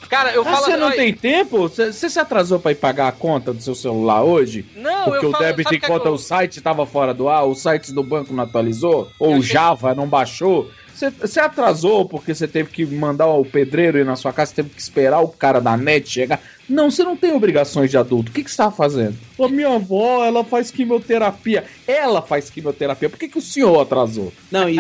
Cara, eu Ah, falo você não tem tempo? Você se atrasou pra ir pagar a conta do seu celular hoje? Não, Porque eu o falo- débito em o que é conta, eu- o site tava fora do ar, o site do banco não atualizou, ou o Java não baixou. Você- atrasou porque você teve que mandar o pedreiro ir na sua casa, teve que esperar o cara da net chegar. Não, você não tem obrigações de adulto. O que, que você tá fazendo? A minha avó, ela faz quimioterapia. Ela faz quimioterapia. Por que, que o senhor atrasou? Não, e,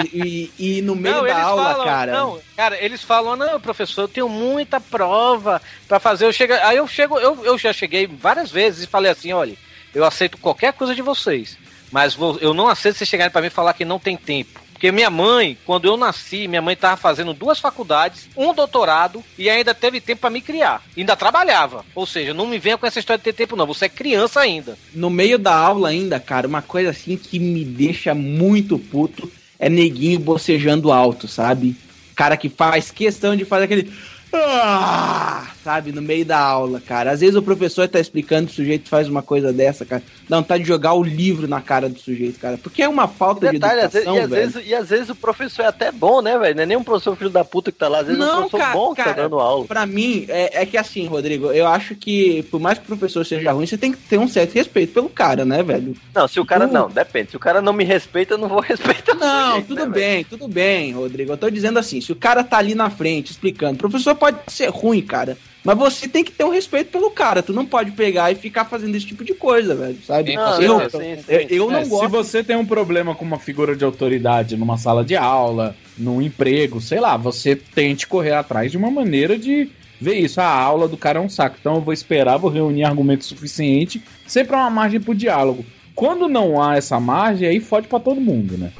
e, e no meio Não, da eles aula, falam, cara. Não, cara, eles falam, não, professor, eu tenho muita prova pra fazer. Eu chego, aí eu chego, eu, eu já cheguei várias vezes e falei assim, olha, eu aceito qualquer coisa de vocês, mas vou- eu não aceito vocês chegarem pra mim e falar que não tem tempo. Porque minha mãe, quando eu nasci, minha mãe tava fazendo duas faculdades, um doutorado e ainda teve tempo pra me criar. Ainda trabalhava. Ou seja, não me venha com essa história de ter tempo, não. Você é criança ainda. No meio da aula ainda, cara, uma coisa assim que me deixa muito puto é neguinho bocejando alto, sabe? Cara que faz questão de fazer aquele. Ah, sabe, no meio da aula, cara. Às vezes o professor tá explicando, o sujeito faz uma coisa dessa, cara. Dá vontade de jogar o livro na cara do sujeito, cara. Porque é uma falta Detalhe, de às vezes, educação, e, às velho. vezes, e às vezes o professor é até bom, né, velho? Não é nem um professor filho da puta que tá lá, às vezes é um Não, professor cara, bom que cara, tá dando aula. Pra mim, é, é que assim, Rodrigo, eu acho que, por mais que o professor seja ruim, você tem que ter um certo respeito pelo cara, né, velho? Não, se o cara Tu- não, depende. Se o cara não me respeita, eu não vou respeitar. o Não, sujeito, tudo né, velho? bem, tudo bem, Rodrigo. Eu tô dizendo assim, se o cara tá ali na frente explicando, o professor pode ser ruim, cara. Mas você tem que ter um respeito pelo cara. Tu não pode pegar e ficar fazendo esse tipo de coisa, velho. Sabe? Não, eu, não, sim, sim. eu, eu não É, Se gosto. você tem um problema com uma figura de autoridade numa sala de aula, num emprego, sei lá, você tente correr atrás de uma maneira de ver isso. Ah, a aula do cara é um saco, então eu vou esperar, vou reunir argumento suficiente, sempre há uma margem pro diálogo. Quando não há essa margem, aí fode pra todo mundo, né?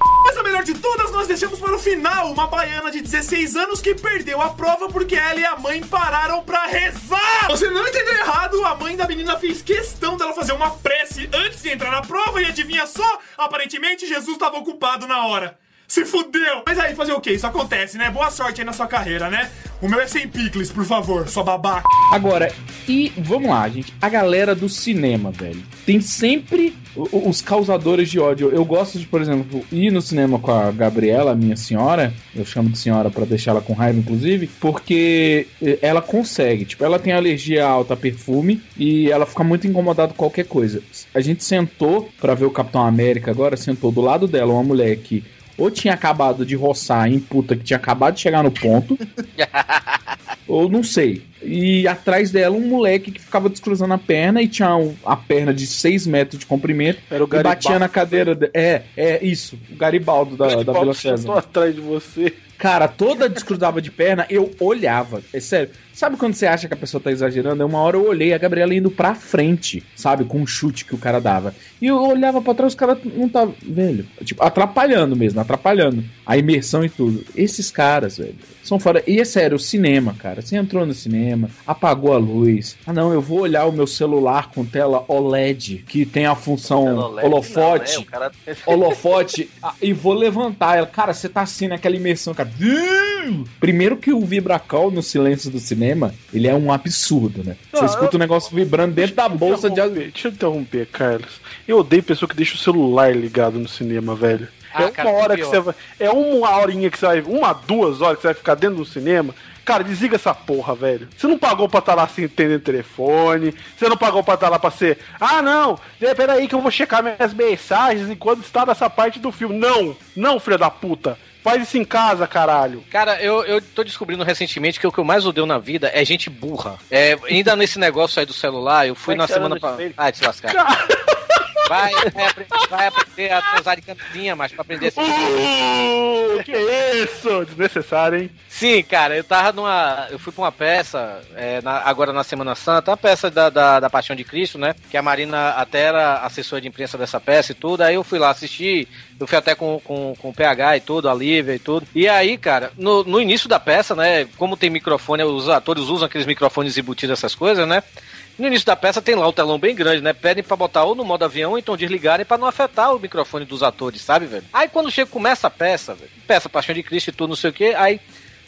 De todas, nós deixamos para o final uma baiana de 16 anos que perdeu a prova porque ela e a mãe pararam pra rezar. Você não entendeu errado, a mãe da menina fez questão dela fazer uma prece antes de entrar na prova e adivinha só? Aparentemente Jesus estava ocupado na hora. Se fudeu! Mas aí, fazer o quê? Isso acontece, né? Boa sorte aí na sua carreira, né? O meu é sem picles, por favor, sua babaca. Agora, e vamos lá, gente. A galera do cinema, velho. Tem sempre os causadores de ódio. Eu gosto de, por exemplo, ir no cinema com a Gabriela, minha senhora. Eu chamo de senhora pra deixar ela com raiva, inclusive. Porque eh, ela consegue. Tipo, ela tem alergia alta a perfume e ela fica muito incomodada com qualquer coisa. A gente sentou pra ver o Capitão América agora. Sentou do lado dela uma mulher que ou tinha acabado de roçar em puta que tinha acabado de chegar no ponto. ou não sei. E atrás dela um moleque que ficava descruzando a perna e tinha um- a perna de 6 metros de comprimento Era o e batia na cadeira. de- É, é isso, o Garibaldo da, da Vila tô César. atrás de você. Cara, toda descruzava de perna, eu olhava. É sério. Sabe quando você acha que a pessoa tá exagerando? É Uma hora eu olhei a Gabriela indo pra frente, sabe? Com um chute que o cara dava. E eu olhava pra trás, os caras não tá. Velho. Tipo, atrapalhando mesmo, atrapalhando. A imersão e tudo. Esses caras, velho. São fora. E é sério, o cinema, cara. Você entrou no cinema, apagou a luz. Ah, não, eu vou olhar o meu celular com tela OLED, que tem a função OLED holofote não, né? Cara- holofote ah, e vou levantar ela. Cara, você tá assim naquela imersão, cara. Primeiro que o vibracal no silêncio do cinema, ele é um absurdo, né? Você Não, escuta o negócio vibrando dentro da bolsa de Interromper, Deixa eu interromper, Carlos. Eu odeio pessoa que deixa o celular ligado no cinema, velho. Ah, é uma cara, hora que pior. você vai. É uma horinha que você vai. Uma, duas horas que você vai ficar dentro do cinema. Cara, desliga essa porra, velho. Você não pagou pra estar lá sem entender telefone. Você não pagou pra estar lá pra ser. Ah, não. é, Peraí que eu vou checar minhas mensagens enquanto está nessa parte do filme. Não! Não, filha da puta! Faz isso em casa, caralho. Cara, eu, eu tô descobrindo recentemente que o que eu mais odeio na vida é gente burra. É, ainda nesse negócio aí do celular, eu fui Como é na semana espelho? Ai, te lascar. Vai, vai, apre- vai aprender a transar de camisinha, mas pra aprender esse. Uh, que isso? Desnecessário, hein? Sim, cara, eu tava numa. Eu fui pra uma peça, é, na- agora na Semana Santa, a peça da, da, da Paixão de Cristo, né? Que a Marina até era assessora de imprensa dessa peça e tudo. Aí eu fui lá assistir, eu fui até com, com, com o PH e tudo, a Lívia e tudo. E aí, cara, no, no início da peça, né? Como tem microfone, os atores usam aqueles microfones embutidos, essas coisas, né? No início da peça tem lá o telão bem grande, né? Pedem pra botar ou no modo avião ou então desligarem pra não afetar o microfone dos atores, sabe, velho? Aí quando chega, começa a peça, velho, peça Paixão de Cristo e tudo, não sei o que, aí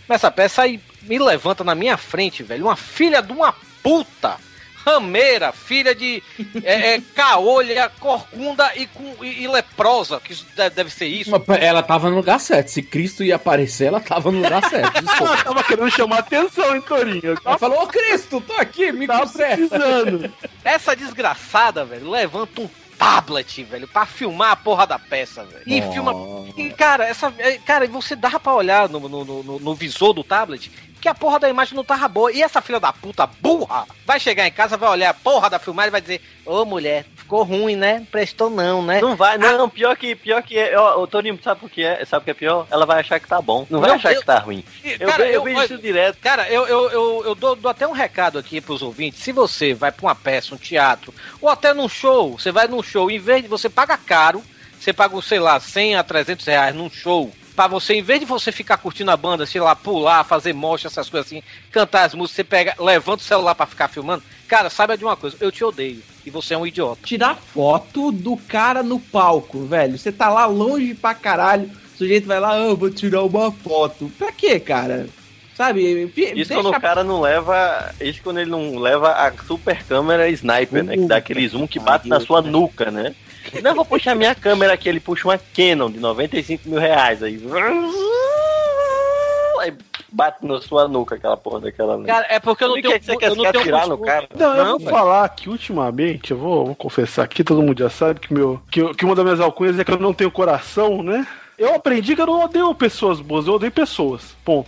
começa a peça aí me levanta na minha frente, velho, uma filha de uma puta, rameira, filha de é, é, caolha, corcunda e, com, e, e leprosa, que isso deve, ser isso. Mas Ela tava no lugar certo. Se Cristo ia aparecer, ela tava no lugar certo. Eu tava querendo chamar atenção, hein, Torinho? Ela falou, ô Cristo, tô aqui, me conserta. precisando. Essa desgraçada, velho, levanta um tablet, velho, pra filmar a porra da peça, velho. E Oh. filma. E, cara, essa. é, Cara, você dava pra olhar no, no, no, no visor do tablet que a porra da imagem não tava boa. E essa filha da puta burra vai chegar em casa, vai olhar a porra da filmagem e vai dizer: Ô mulher, ficou ruim, né? Prestou não, né? Não vai, não, pior que, pior que é. Ó, o Toninho, sabe por que é? Sabe o que é pior? Ela vai achar que tá bom. Não vai Não, achar eu- que tá ruim. Eu, cara, vejo, eu eu- vejo isso direto. Cara, eu, eu, eu, eu dou, dou até um recado aqui pros ouvintes. Se você vai pra uma peça, um teatro, ou até num show, você vai num show, em vez de você paga caro, você paga, sei lá, 100 a 300 reais num show, pra você, em vez de você ficar curtindo a banda, sei lá, pular, fazer mocha, essas coisas assim, cantar as músicas, você pega, levanta o celular pra ficar filmando, cara, saiba de uma coisa, eu te odeio. E você é um idiota. Tirar foto do cara no palco, velho. Você tá lá longe pra caralho. O sujeito vai lá, ah, eu vou tirar uma foto. Pra quê, cara? Sabe? Isso deixa- quando o cara não leva. Isso quando ele não leva a super câmera sniper, né? Que dá aquele zoom que bate na sua nuca, né? Não, eu vou puxar minha câmera aqui. Ele puxa uma Canon de 95 mil reais. Aí. Aí bate na sua nuca aquela porra daquela. lente. Cara, é porque eu não tenho que você quer, eu não quer tenho atirar no cara? Não, eu Não, vou falar que ultimamente, eu vou, vou confessar aqui, todo mundo já sabe que, meu, que, eu- que uma das minhas alcunhas é que eu não tenho coração, né? Eu aprendi que eu não odeio pessoas boas, eu odeio pessoas. Ponto.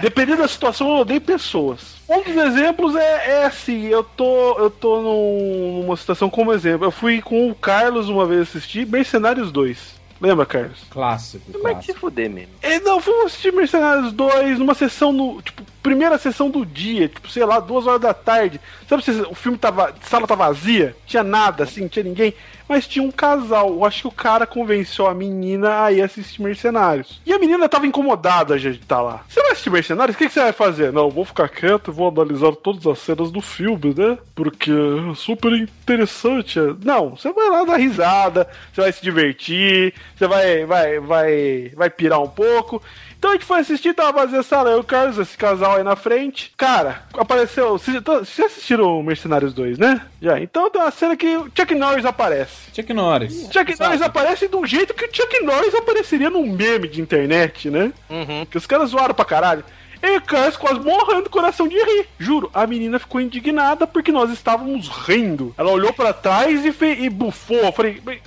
Dependendo da situação, eu odeio pessoas. Um dos exemplos é, é assim, eu tô, eu tô num- numa situação como exemplo. Eu fui com o Carlos uma vez assistir Mercenários 2. Lembra, Carlos? Clássico, Como é que se fuder mesmo? É, não, fomos assistir Mercenários 2 numa sessão no. Tipo, primeira sessão do dia, tipo, sei lá, duas horas da tarde. Sabe se o filme tava. A sala tá vazia? Tinha nada, assim, tinha ninguém. Mas tinha um casal. Eu acho que o cara convenceu a menina a ir assistir Mercenários. E a menina tava incomodada de estar lá. Você vai assistir Mercenários? O que, que você vai fazer? Não, vou ficar quieto e vou analisar todas as cenas do filme, né? Porque é super interessante. Não, você vai lá dar risada, você vai se divertir, você vai, vai, vai, vai pirar um pouco. Então a gente foi assistir, tava vazia a sala, eu e o Carlos, esse casal aí na frente. Cara, apareceu. Vocês assistiram Mercenários 2, né? Já. Então tem uma cena que o Chuck Norris aparece. Chuck Norris. Chuck Norris aparece de um jeito que o Chuck Norris apareceria num meme de internet, né? Uhum. Que os caras zoaram pra caralho. E o Carlos quase morrendo do coração de rir. Juro, a menina ficou indignada porque nós estávamos rindo. Ela olhou pra trás e, fe... e bufou. Eu falei, "Bem,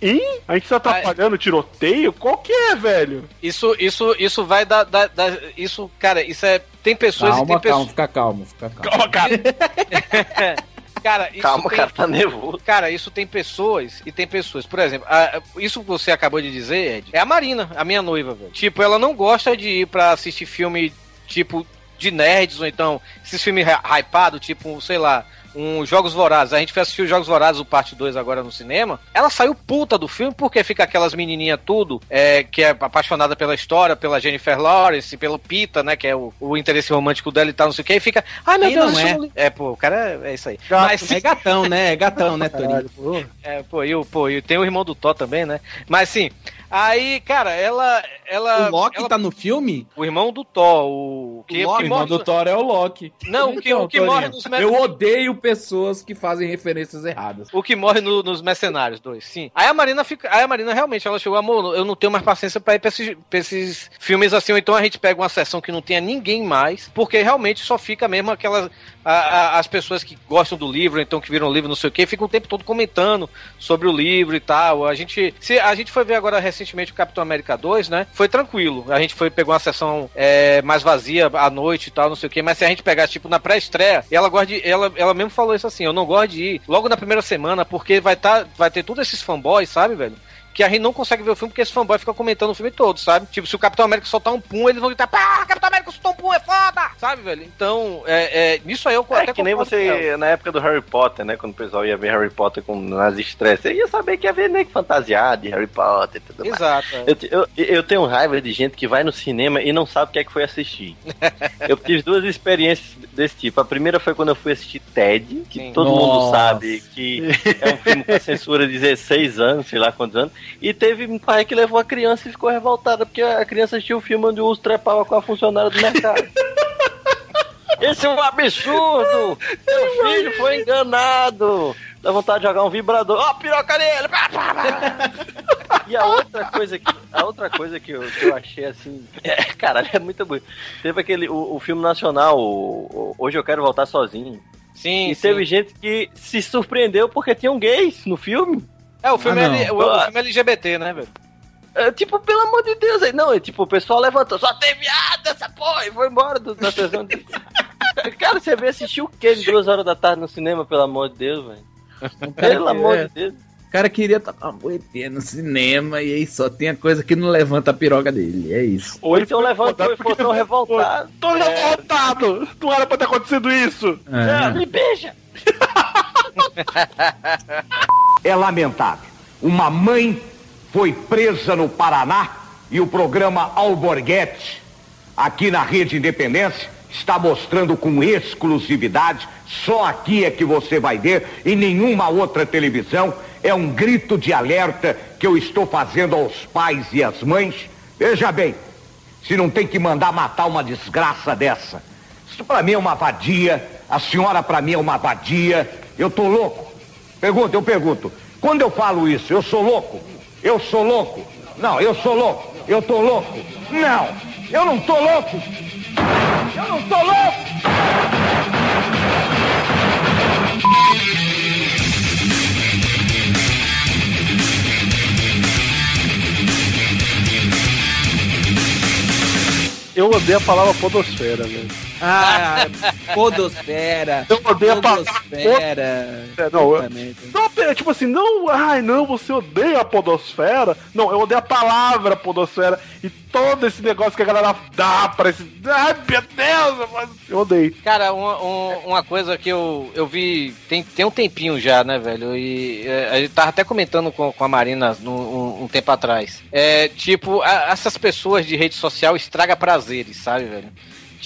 Hein? A gente tá atrapalhando o tiroteio? Qual que é, velho? Isso, isso, isso vai dar, dar- dar- Isso, cara, isso é. Tem pessoas e Calma, tem calma, pessoas. fica calmo, fica calmo. Calma, cara. Cara, isso Calma, tem- cara, tá nervoso. Cara, isso tem pessoas e tem pessoas. Por exemplo, a- isso que você acabou de dizer, Ed, é a Marina, a minha noiva, velho. Tipo, ela não gosta de ir pra assistir filme, tipo, de nerds, ou então esses filmes hy- hypados, tipo, sei lá, um Jogos Vorazes. A gente foi assistir os Jogos Vorazes, o parte 2 agora no cinema. Ela saiu puta do filme porque fica aquelas menininhas tudo, é, que é apaixonada pela história, pela Jennifer Lawrence, pelo Pita, né, que é o, o interesse romântico dela e tal, não sei o que, e fica, ai meu Quem Deus, não é? não- é, pô, o cara é, é isso aí. Gato, é gatão, né? É gatão, né, Torinho? É, pô, e, o- pô, e tem o irmão do Thor também, né? Mas assim, aí, cara, ela. ela O Loki ela- tá no filme? O irmão do Thor, o. Que, o que irmão morre- do Thor é o Loki. Não, o que, Então, o que morre nos Eu odeio pessoas que fazem referências erradas. O que morre no- nos Mercenários 2, sim. Aí a Marina fica. Aí a Marina realmente, ela chegou, amor, eu não tenho mais paciência pra ir pra esses, pra esses filmes assim, ou então a gente pega uma sessão que não tenha ninguém mais, porque realmente só fica mesmo aquelas. a- a- as pessoas que gostam do livro, então que viram o livro, não sei o que, ficam o tempo todo comentando sobre o livro e tal. A gente. Se, a gente foi ver agora recentemente o Capitão América 2, né? Foi tranquilo. A gente foi pegou uma sessão é, mais vazia à noite e tal, não sei o que, mas se a gente pegasse, tipo, na pré-estreia, ela gosta de. Ela, ela mesmo falou isso assim, eu não gosto de ir logo na primeira semana, porque vai, tá, vai ter todos esses fanboys, sabe, velho? Que a gente não consegue ver o filme porque esse fanboy fica comentando o filme todo, sabe? Tipo, se o Capitão América soltar um pum, eles vão gritar, pá, Capitão América soltou um pum, é foda! Sabe, velho? Então, é, é, nisso aí eu É até que nem você, na época do Harry Potter, né? Quando o pessoal ia ver Harry Potter com, nas estresses, você ia saber que ia ver nego fantasiado de Harry Potter e tudo mais. Exato. é. Eu, eu, eu tenho raiva de gente que vai no cinema e não sabe o que é que foi assistir. eu tive duas experiências desse tipo. A primeira foi quando eu fui assistir Ted, que Sim. todo mundo Nossa. sabe que é um filme com censura de 16 anos, sei lá quantos anos. E teve um pai que levou a criança e ficou revoltada porque a criança assistiu o filme onde o urso trepava com a funcionária do mercado. Esse é um absurdo! Meu filho foi enganado! Dá vontade de jogar um vibrador. Ó, piroca nele! E a outra coisa que, a outra coisa que, eu, que eu achei assim. É, caralho, é muito bonito. Teve aquele. O, o filme nacional, o- o Hoje Eu Quero Voltar Sozinho. Sim, E sim. teve gente que se surpreendeu porque tinham gays no filme. É, o filme, Ah, é, o, o filme é LGBT, né, velho? É, tipo, pelo amor de Deus, aí não, é tipo, o pessoal levantou, só tem viado essa porra, e foi embora do, da sessão de... Cara, você veio assistir o quê de duas horas da tarde no cinema, pelo amor de Deus, velho? Pelo amor de Deus. O cara queria tocar uma boetinha no cinema e aí só tem a coisa que não levanta a piroga dele. É isso. Ou então levantou e foi tão revoltado. Tô revoltado! Não era pra ter acontecido isso! É. Me beija! É lamentável. Uma mãe foi presa no Paraná e o programa Alborguete, aqui na Rede Independência, está mostrando com exclusividade. Só aqui é que você vai ver, em nenhuma outra televisão. É um grito de alerta que eu estou fazendo aos pais e às mães. Veja bem, se não tem que mandar matar uma desgraça dessa. Isso pra mim é uma vadia, a senhora pra mim é uma vadia. Eu tô louco. Pergunta, eu pergunto. Quando eu falo isso, eu sou louco? Eu sou louco? Não, eu sou louco. Eu tô louco? Não, eu não tô louco. Eu não tô louco. Eu odeio a palavra podosfera, velho. Ah, podosfera. Eu odeio a podosfera. É, não, eu-. Não, é tipo assim, não, ai não, você odeia a podosfera. Não, eu odeio a palavra podosfera e todo esse negócio que a galera dá pra esse. Ai, meu Deus, mas eu odeio. Cara, uma, um- uma coisa que eu, eu vi tem, tem um tempinho já, né, velho? E é, a gente tava até comentando com, com a Marina no- um, um tempo atrás. É, tipo, a- essas pessoas de rede social estraga prazeres, sabe, velho?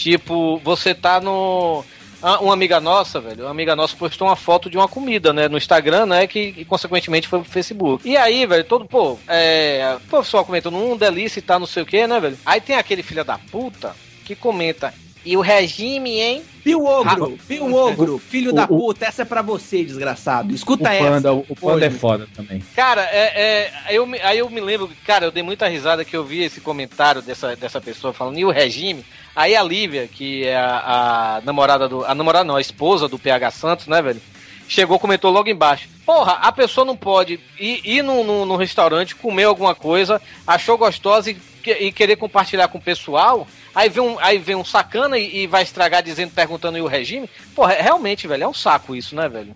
Tipo, você tá no. ah, Uma amiga nossa, velho, uma amiga nossa postou uma foto de uma comida, né, no Instagram, né, que, que, consequentemente foi pro Facebook. E aí, velho, todo, pô, é, o pessoal comentando, um delícia e tá, não sei o que, né, velho? Aí tem aquele filho da puta que comenta, e o regime, hein? Pio Ogro, Pio Ogro, filho da puta, essa é pra você, desgraçado. Escuta o essa. panda, o panda é Hoje. foda também. Cara, é, é, aí, eu, me- aí eu me lembro, cara, eu dei muita risada que eu vi esse comentário dessa, dessa pessoa falando, e o regime? Aí a Lívia, que é a, a namorada do. A namorada não, a esposa do PH Santos, né, velho? chegou, comentou logo embaixo. Porra, a pessoa não pode ir, ir num, num, num restaurante, comer alguma coisa, achou gostosa e, e querer compartilhar com o pessoal. Aí vem um, aí vem um sacana e, e vai estragar dizendo, perguntando aí o regime. Porra, é- realmente, velho, é um saco isso, né, velho?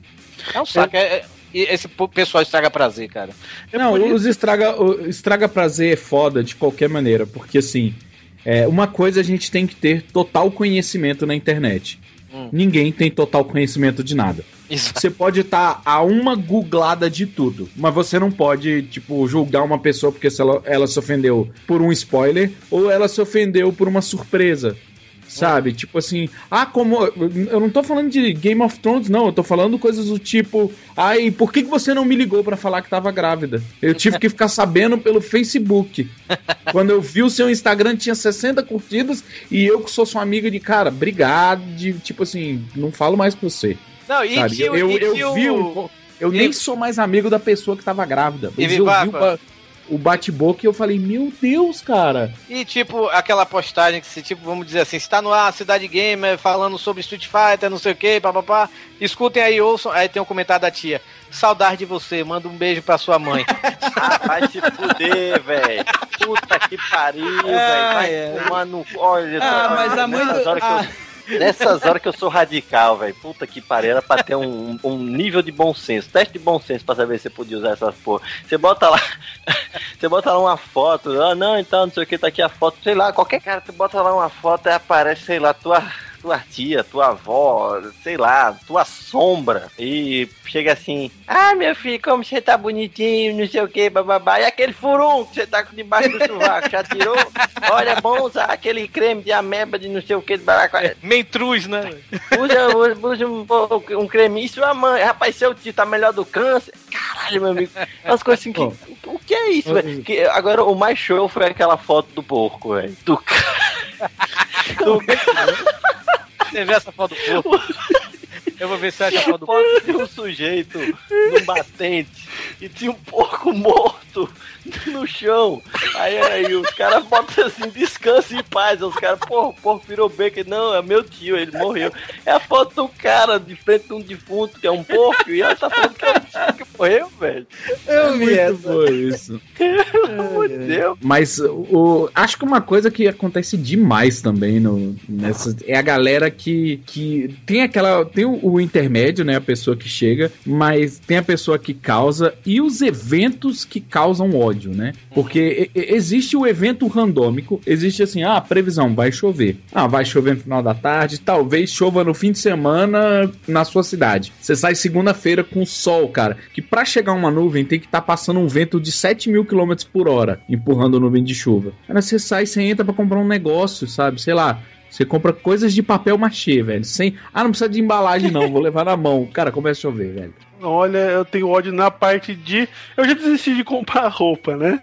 É um saco. É, é- e esse pessoal estraga prazer, cara. Não, os estraga, estraga prazer é foda de qualquer maneira, porque assim, é, uma coisa a gente tem que ter total conhecimento na internet. Hum. Ninguém tem total conhecimento de nada. Isso. Você pode estar a uma googlada de tudo, mas você não pode, tipo, julgar uma pessoa porque ela, ela se ofendeu por um spoiler ou ela se ofendeu por uma surpresa. Sabe? Tipo assim, ah, como. Eu não tô falando de Game of Thrones, não. Eu tô falando coisas do tipo, ai, por que, que você não me ligou pra falar que tava grávida? Eu tive que ficar sabendo pelo Facebook. Quando eu vi o seu Instagram tinha 60 curtidas e eu que sou sua amiga de cara, obrigado, de, tipo assim, não falo mais com você. Não, e sabe? eu, e eu vi o- Eu nem sou mais amigo da pessoa que tava grávida. Mas eu vi o, o bate-boca e eu falei, meu Deus, cara. E tipo, aquela postagem que se, tipo, vamos dizer assim, está no ar, Cidade Gamer, falando sobre Street Fighter, não sei o que, papapá. Escutem aí, ouçam. Aí tem um comentário da tia. Saudade de você, manda um beijo pra sua mãe. Ah, vai se fuder, velho. Puta que pariu, velho. Vai é. tomar no. Olha, Ah, mas a mãe do- horas que eu- Nessas horas que eu sou radical, velho. Puta que pariu. Era pra ter um, um nível de bom senso. Teste de bom senso pra saber se você podia usar essas porra. Você bota lá. Você bota lá uma foto. Ah, não, então, não sei o que, tá aqui a foto. Sei lá, qualquer cara, tu bota lá uma foto e aparece, sei lá, tua. Tua tia, tua avó, sei lá, tua sombra. E chega assim: Ah, meu filho, como você tá bonitinho, não sei o que, bababá. E aquele furum que você tá debaixo do chuvaco, já tirou? Olha, é bom usar aquele creme de ameba de não sei o que, de baracá. Mentruz, né? Usa, usa, usa um, pouco- um creme. Isso, a mãe, rapaz, seu tio tá melhor do câncer. Caralho, meu amigo. Umas coisas assim que. O que é isso, velho? Que Agora, o mais show foi aquela foto do porco, velho. Do cara. Do Você vê essa foto do porco? Eu vou ver se acha a foto do porco. de um sujeito num batente e tinha um porco morto no chão. Aí, aí os caras botam assim, descansa em paz. Aí Os caras, porra, o porco virou bacon. Não, é meu tio, ele morreu. É a foto do cara de frente de um defunto, que é um porco, e ela tá falando que é o tio que morreu, velho. Eu vi Muito foi isso. Pelo amor de Deus. Mas o, acho que uma coisa que acontece demais também no, nessa, é a galera que, que tem aquela. Tem o, o intermédio, né? A pessoa que chega, mas tem a pessoa que causa e os eventos que causam ódio, né? Porque existe o evento randômico, existe assim, ah, previsão, vai chover. Ah, vai chover no final da tarde, talvez chova no fim de semana na sua cidade. Você sai segunda-feira com sol, cara, que pra chegar uma nuvem tem que estar passando um vento de 7 mil quilômetros por hora, empurrando nuvem de chuva. Cara, você sai, você entra pra comprar um negócio, sabe? Sei lá. Você compra coisas de papel machê, velho. Sem. Ah, não precisa de embalagem, não. Vou levar na mão. Cara, começa a chover, velho. Olha, eu tenho ódio na parte de. Eu já desisti de comprar roupa, né?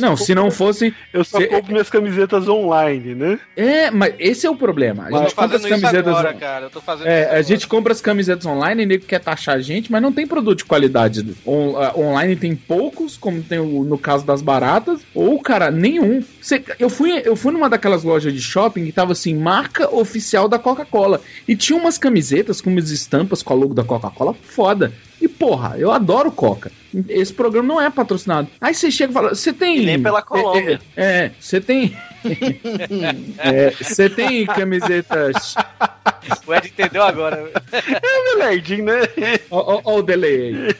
Não, se não fosse. Eu só se- compro minhas camisetas online, né? É, mas esse é o problema. A gente compra as camisetas. agora, cara. Eu tô fazendo É, isso a agora. gente compra as camisetas online nego quer taxar a gente, mas não tem produto de qualidade. On- online tem poucos, como tem o- no caso das baratas, ou, cara, nenhum. Você- eu, fui, eu fui numa daquelas lojas de shopping que tava assim, marca oficial da Coca-Cola. E tinha umas camisetas com umas estampas com a logo da Coca-Cola foda. E porra, eu adoro Coca. Esse programa não é patrocinado. Aí você chega e fala, você tem. nem pela Colômbia. É, é, você tem. É, Você tem camisetas. O Ed entendeu agora. É Meledinho, né? Ó o delay aí.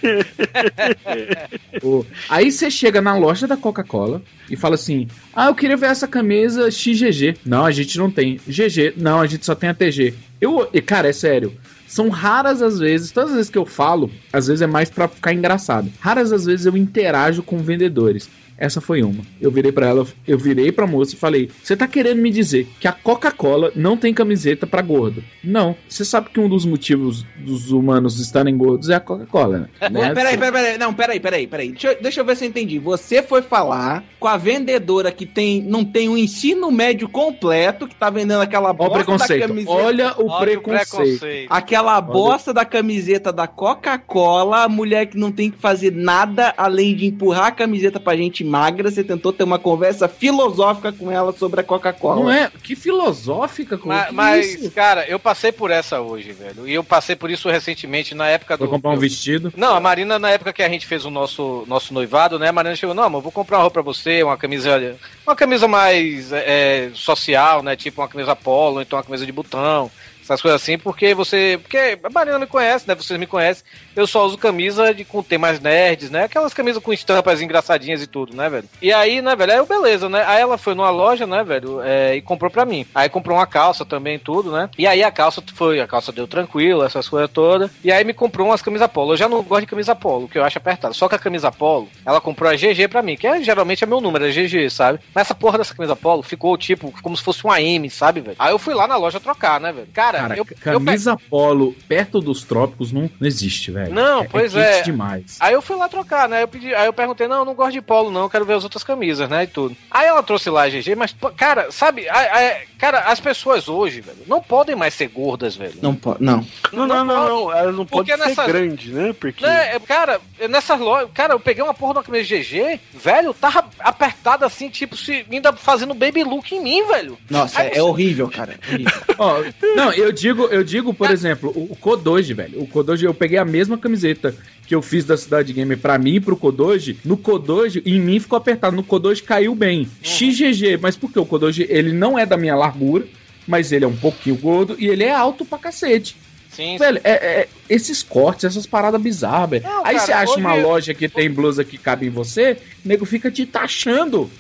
O- Aí você chega na loja da Coca-Cola e fala assim: Ah, eu queria ver essa camisa XGG. Não, a gente não tem. GG, não, a gente só tem a TG. Eu, e, cara, é sério. São raras as vezes, todas as vezes que eu falo, às vezes é mais pra ficar engraçado. Raras as vezes eu interajo com vendedores. Essa foi uma. Eu virei pra ela, eu virei pra moça e falei: "Você tá querendo me dizer que a Coca-Cola não tem camiseta pra gordo?" Não. Você sabe que um dos motivos dos humanos estarem gordos é a Coca-Cola, né? Né? peraí, peraí, peraí. Não, peraí, peraí, peraí. Deixa, eu- deixa eu ver se eu entendi. Você foi falar com a vendedora que tem, não tem o ensino médio completo, que tá vendendo aquela o bosta da camiseta. Olha o Olha o preconceito. preconceito. Aquela bosta da camiseta da Coca-Cola, a mulher que não tem que fazer nada além de empurrar a camiseta pra gente magra, você tentou ter uma conversa filosófica com ela sobre a Coca-Cola. Não é? Que filosófica, como Mas, que mas, isso? cara, eu passei por essa hoje, velho. E eu passei por isso recentemente, na época Foi do. comprar um vestido. Não, a Marina, na época que a gente fez o nosso, nosso noivado, né? A Marina chegou, não, amor, vou comprar uma roupa pra você, uma camisa. Uma camisa mais é, social, né? Tipo uma camisa polo, então uma camisa de botão. Essas coisas assim, porque você. Porque a Marina me conhece, né? Vocês me conhecem. Eu só uso camisa de, com temas nerds, né? Aquelas camisas com estampas engraçadinhas e tudo, né, velho? E aí, né, velho? Aí eu, beleza, né? Aí ela foi numa loja, né, velho? é, e comprou pra mim. Aí comprou uma calça também, tudo, né? E aí a calça foi, a calça deu tranquilo, essas coisas todas. E aí me comprou umas camisas polo. Eu já não gosto de camisa polo, que eu acho apertado. Só que a camisa polo, ela comprou a GG pra mim, que é, geralmente é meu número, é GG, sabe? Mas essa porra dessa camisa polo ficou, tipo, como se fosse uma M, sabe, velho? Aí eu fui lá na loja trocar, né, velho? Cara, Cara, eu, eu camisa polo perto dos trópicos não, não existe, velho. Não, pois quente é. demais. Aí eu fui lá trocar, né? Eu pedi, aí eu perguntei, não, eu não gosto de polo, não, eu quero ver as outras camisas, né? E tudo. Aí ela trouxe lá a GG, mas, cara, sabe, a- a- cara, as pessoas hoje, velho, não podem mais ser gordas, velho. Não pode, não. Não, não, não, não. Elas não Porque podem ser grandes, né? Porque. Né, cara, nessas lojas, cara, eu peguei uma porra de uma camisa GG, velho, tava apertada assim, tipo, se ainda fazendo baby look em mim, velho. Nossa, Aí é, você- é horrível, cara. é horrível. Ó, não, eu digo, eu digo, por exemplo, o, o Kodoji, velho. O Kodoji, eu peguei a mesma camiseta que eu fiz da Cidade Game pra mim e pro Kodoji. No Kodoji, em mim ficou apertado. No Kodoji caiu bem. XGG, mas por que o Kodoji, ele não é da minha largura, mas ele é um pouquinho gordo e ele é alto pra cacete. Sim, Velho, é, é- esses cortes, essas paradas bizarras, velho. Não, Aí cara, você acha uma loja que tem blusa que cabe em você, o nego fica te taxando.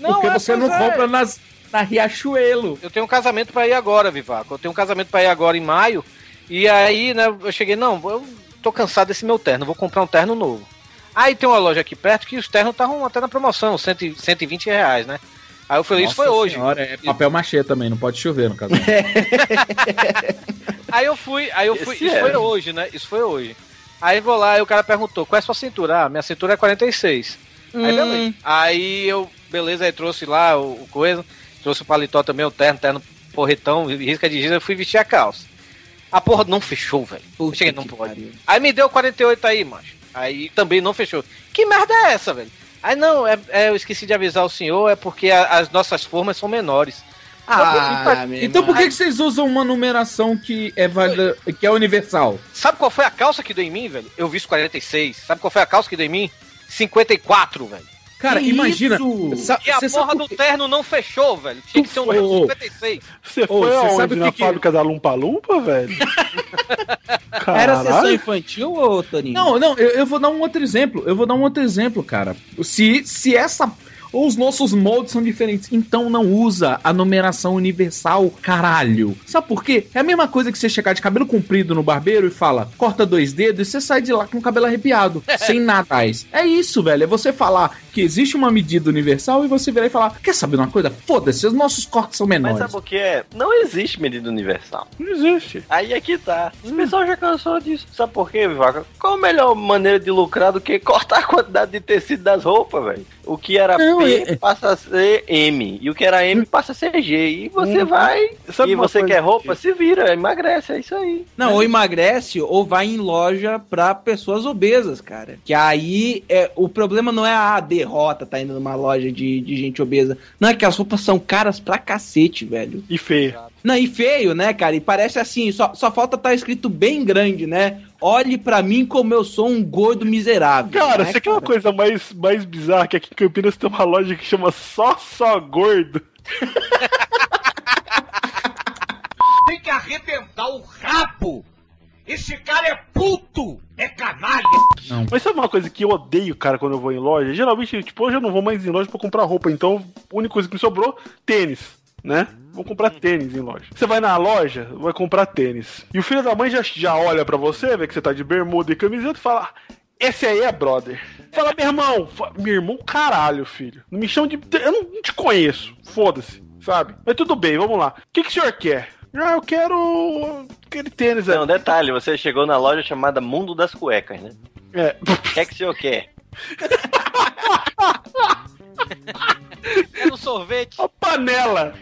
Não, porque é, você não é. compra nas, na Riachuelo. Eu tenho um casamento pra ir agora, Vivaco. Eu tenho um casamento pra ir agora em maio. E aí, né, eu cheguei, não, eu tô cansado desse meu terno, vou comprar um terno novo. Aí tem uma loja aqui perto que os ternos estavam até na promoção, 100, 120 reais, né? Aí eu falei, isso foi Nossa hoje. Senhora, é papel machê também, não pode chover no casamento. Aí eu fui, aí eu fui, Esse isso é. foi hoje, né? Isso foi hoje. Aí vou lá e o cara perguntou, qual é a sua cintura? Ah, minha cintura é 46. Aí Hum. beleza. Aí eu, beleza, aí trouxe lá o, o coisa, trouxe o paletó também, o terno, terno porretão, risca de giz, eu fui vestir a calça. A porra não fechou, velho. Cheguei, não pode. pariu. Aí me deu 48 aí, macho. Aí também não fechou. Que merda é essa, velho? Aí não, é, é, eu esqueci de avisar o senhor, é porque a- as nossas formas são menores. Ah, Então por que, que vocês usam uma numeração que é válida, que é universal? Sabe qual foi a calça que deu em mim, velho? Eu vi os 46. Sabe qual foi a calça que deu em mim? 54, velho. Cara, Que imagina. sa- E a porra do quê? terno não fechou, velho. Tinha que ser um Ô, ô, 56. Você foi você aonde? sabe Na que que- fábrica da Lumpa Lumpa, velho? Era sessão infantil, ô Toninho? Não, não, eu, eu vou dar um outro exemplo. Eu vou dar um outro exemplo, cara. Se, se essa. Os nossos moldes são diferentes. Então não usa a numeração universal, caralho. Sabe por quê? É a mesma coisa que você chegar de cabelo comprido no barbeiro e fala, corta dois dedos e você sai de lá com o cabelo arrepiado, sem natais. É isso, velho. É você falar que existe uma medida universal e você virar e falar, quer saber uma coisa? Foda-se, os nossos cortes são Mas menores. sabe o que é? Não existe medida universal. Não existe. Aí aqui tá. O pessoal já cansou disso. Sabe por quê, Vivaca? Qual a melhor maneira de lucrar do que cortar a quantidade de tecido das roupas, velho? O que era Não, P é- passa a ser M. E o que era M passa a ser G. E você Hum. vai. Sabe e você quer roupa, que- se vira, emagrece, é isso aí. Não, ou emagrece ou vai em loja pra pessoas obesas, cara. Que aí é, o problema não é a derrota, tá indo numa loja de, de gente obesa. Não é que as roupas são caras pra cacete, velho. E feia. Não, e feio, né, cara? E parece assim, só, só falta estar escrito bem grande, né? Olhe pra mim como eu sou um gordo miserável. Cara, né, você quer uma coisa mais, mais bizarra? Que aqui em Campinas tem uma loja que chama Só Só Gordo. Tem que arrebentar o rabo. Esse cara é puto, é canalha. Mas sabe uma coisa que eu odeio, cara, quando eu vou em loja? Geralmente, tipo, hoje eu não vou mais em loja pra comprar roupa, então a única coisa que me sobrou, tênis, né? Vou comprar tênis em loja. Você vai na loja, vai comprar tênis. E o filho da mãe já, já olha pra você, vê que você tá de bermuda e camiseta e fala: Esse aí é brother. Fala, meu irmão. Fala, meu irmão, caralho, filho. Não me chama de. Eu não, não te conheço. Foda-se, sabe? Mas tudo bem, vamos lá. O que, que o senhor quer? Ah, eu quero aquele tênis aí. Não, detalhe, você chegou na loja chamada Mundo das Cuecas, né? É. O que é que o senhor quer? É no sorvete. A panela.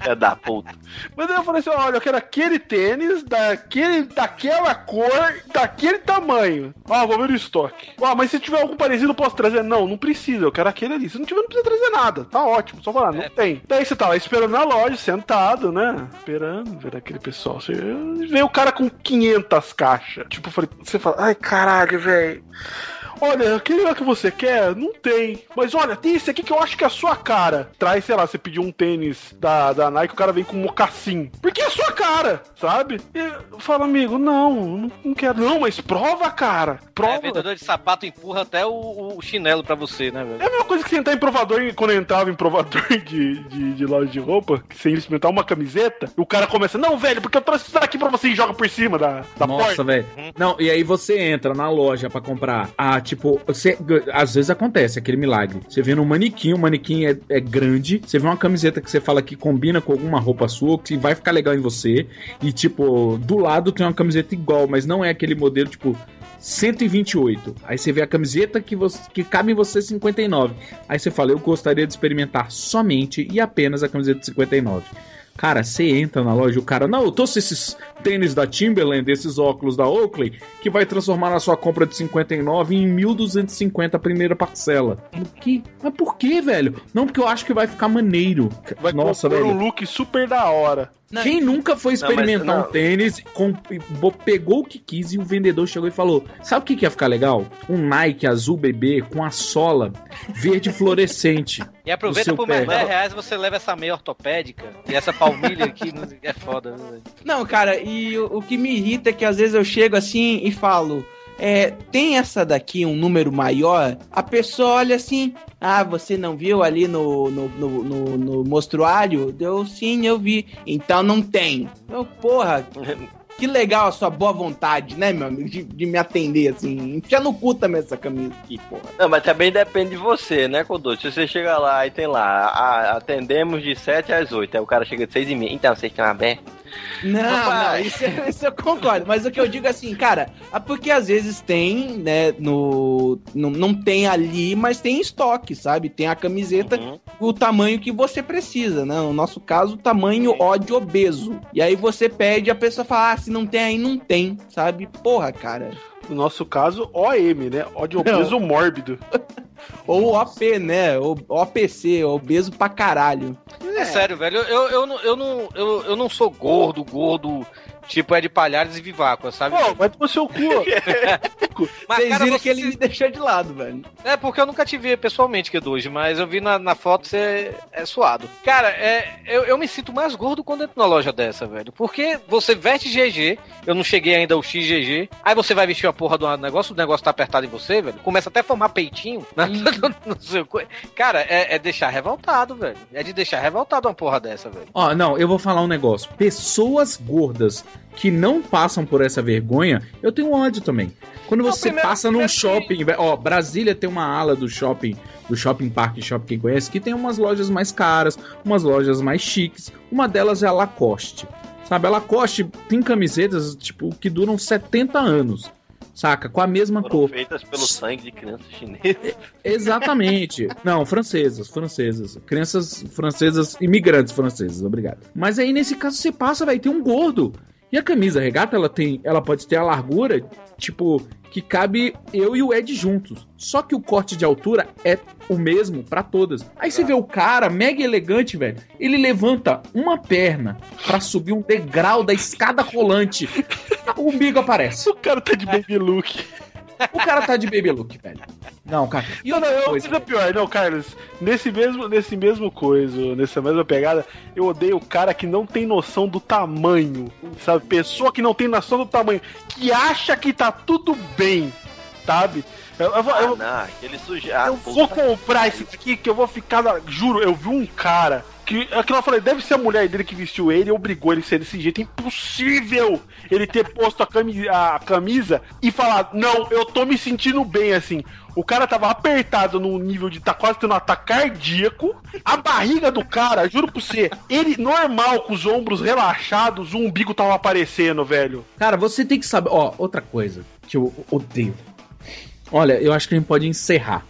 É da puta. Mas aí eu falei assim: olha, eu quero aquele tênis, daquele, daquela cor, daquele tamanho. Ah, vou ver o estoque. Ah, mas se tiver algum parecido, eu posso trazer? Não, não precisa, eu quero aquele ali. Se não tiver, não precisa trazer nada. Tá ótimo, só falar, não tem. Daí você tá lá esperando na loja, sentado, né? Esperando ver aquele pessoal. Você vê o cara com 500 caixas. Tipo, eu falei, você fala, ai caralho, velho. Olha, aquele lá que você quer, não tem. Mas olha, tem esse aqui que eu acho que é a sua cara. Traz, sei lá, você pediu um tênis da, da Nike, o cara vem com um mocassim. Porque é a sua cara, sabe? E eu falo, amigo, não, não, não quero. Não, mas prova, cara. É, Prova. vendedor de sapato empurra até o, o chinelo pra você, né, velho? É a mesma coisa que você entrar em provador, e quando eu entrava em provador de, de, de loja de roupa, que você ia experimentar uma camiseta, e o cara começa, não, velho, porque eu trouxe isso daqui pra você e joga por cima da, da Nossa, porta. velho. Não, e aí você entra na loja pra comprar. Ah, tipo, você, às vezes acontece aquele milagre. Você vê no manequim, o manequim é, é grande. Você vê uma camiseta que você fala que combina com alguma roupa sua, que vai ficar legal em você. E, tipo, do lado tem uma camiseta igual, mas não é aquele modelo, tipo. 128. Aí você vê a camiseta que, você, que cabe em você 59. Aí você fala, eu gostaria de experimentar somente e apenas a camiseta de 59. Cara, você entra na loja e o cara, não, eu trouxe esses tênis da Timberland, esses óculos da Oakley, que vai transformar a sua compra de 59 em 1.250 a primeira parcela. Que? Mas por que, velho? Não, porque eu acho que vai ficar maneiro. Vai Nossa, velho. um look super da hora. Quem nunca foi Não, mas experimentar não. um tênis, com- pegou o que quis e o vendedor chegou e falou: Sabe o que, que ia ficar legal? Um Nike azul bebê com a sola verde fluorescente. E aproveita por mais pé. 10 reais você leva essa meia ortopédica e essa palmilha aqui não- é foda, né, velho? Não, cara, e o, o que me irrita é que às vezes eu chego assim e falo. É, tem essa daqui, um número maior, a pessoa olha assim, ah, você não viu ali no, no, no, no, no mostruário? Deu sim, eu vi. Então não tem. Eu, porra, que legal a sua boa vontade, né, meu amigo, de, de me atender assim. Enfia no cu também essa camisa aqui, porra. Não, mas também depende de você, né, Codô? Se você chega lá e tem lá, a- atendemos de 7 às 8, aí o cara chega de 6 e meia. Então, vocês estão abertos? Não, não, isso, isso eu concordo. Mas o que eu digo assim, cara, é porque às vezes tem, né, no. Não, não tem ali, mas tem em estoque, sabe? Tem a camiseta, Uhum. o tamanho que você precisa, né? No nosso caso, o tamanho ódio obeso. E aí você pede, a pessoa fala, ah, se não tem aí, não tem, sabe? Porra, cara. No nosso caso, OM, né? Ódio obeso mórbido. Ou OP, né? Ou OPC, obeso pra caralho. É, sério, velho. Eu, eu, não, eu, não, eu, eu não sou gordo, gordo, tipo é de palhares e viváqua, sabe? Pô, vai pro seu cu. Mas, Vocês cara, viram você- que ele me deixou de lado, velho. É, porque eu nunca te vi pessoalmente, que hoje, mas eu vi na, na foto você é suado. Cara, é, eu, eu me sinto mais gordo quando entro na loja dessa, velho. Porque você veste GG, eu não cheguei ainda ao XGG, aí você vai vestir a porra do negócio, o negócio tá apertado em você, velho. Começa até a formar peitinho né? no seu co- Cara, é, é deixar revoltado, velho. É de deixar revoltado uma porra dessa, velho. Ó, não, eu vou falar um negócio. Pessoas gordas que não passam por essa vergonha, eu tenho ódio também. Quando você primeiro- passa num primeiro shopping, velho, ó, Brasília tem uma ala do shopping, do shopping park, shopping quem conhece, que tem umas lojas mais caras, umas lojas mais chiques. Uma delas é a Lacoste. Sabe, a Lacoste tem camisetas, tipo, que duram 70 anos. Saca? Com a mesma Foram cor. feitas pelo sangue de crianças chinesas. Exatamente. Não, francesas, francesas. Crianças francesas, imigrantes franceses, obrigado. Mas aí nesse caso você passa, vai ter um gordo. E a camisa regata, ela tem, ela pode ter a largura, tipo, que cabe eu e o Ed juntos. Só que o corte de altura é o mesmo pra todas. Aí você vê o cara mega elegante, velho. Ele levanta uma perna pra subir um degrau da escada rolante. O umbigo aparece. O cara tá de baby look. O cara tá de baby look, velho. Não, cara. E Não, não, eu coisa, pior. Não, Carlos, nesse mesmo, nesse mesmo coisa, nessa mesma pegada, eu odeio o cara que não tem noção do tamanho, sabe? Pessoa que não tem noção do tamanho, que acha que tá tudo bem, sabe? Eu, eu vou- Ah, eu- não, aquele sujeito. eu vou comprar esse aqui que eu vou ficar. Juro, eu vi um cara. Que, é que eu falei, deve ser a mulher dele que vestiu ele e obrigou ele a ser desse jeito. É impossível ele ter posto a camisa, a camisa e falar, não, eu tô me sentindo bem assim. O cara tava apertado num nível de tá quase tendo um ataque cardíaco. A barriga do cara, juro pra você, ele normal, com os ombros relaxados, o umbigo tava aparecendo, velho. Cara, você tem que saber. Ó, outra coisa que eu odeio. Olha, eu acho que a gente pode encerrar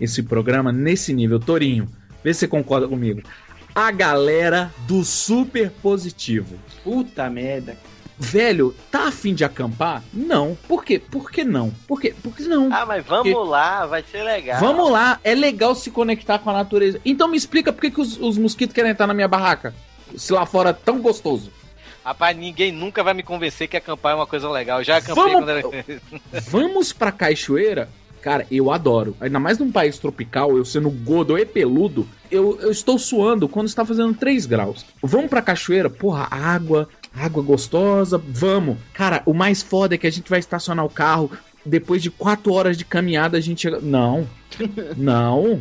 esse programa nesse nível. Torinho, vê se você concorda comigo. A galera do super positivo. Puta merda. Velho, tá afim de acampar? Não. Por quê? Por que não? Por quê? Porque não. Ah, mas vamos Porque- lá, vai ser legal. Vamos lá, é legal se conectar com a natureza. Então me explica por que, que os, os mosquitos querem entrar na minha barraca? Se lá fora é tão gostoso. Rapaz, ninguém nunca vai me convencer que acampar é uma coisa legal. Eu já acampei Vamos- quando era. Vamos pra cachoeira? Cara, eu adoro. Ainda mais num país tropical, eu sendo gordo e peludo, eu, eu estou suando quando está fazendo 3 graus. Vamos pra cachoeira? Porra, água, água gostosa, vamos. Cara, o mais foda é que a gente vai estacionar o carro, depois de 4 horas de caminhada a gente chega... Não, não,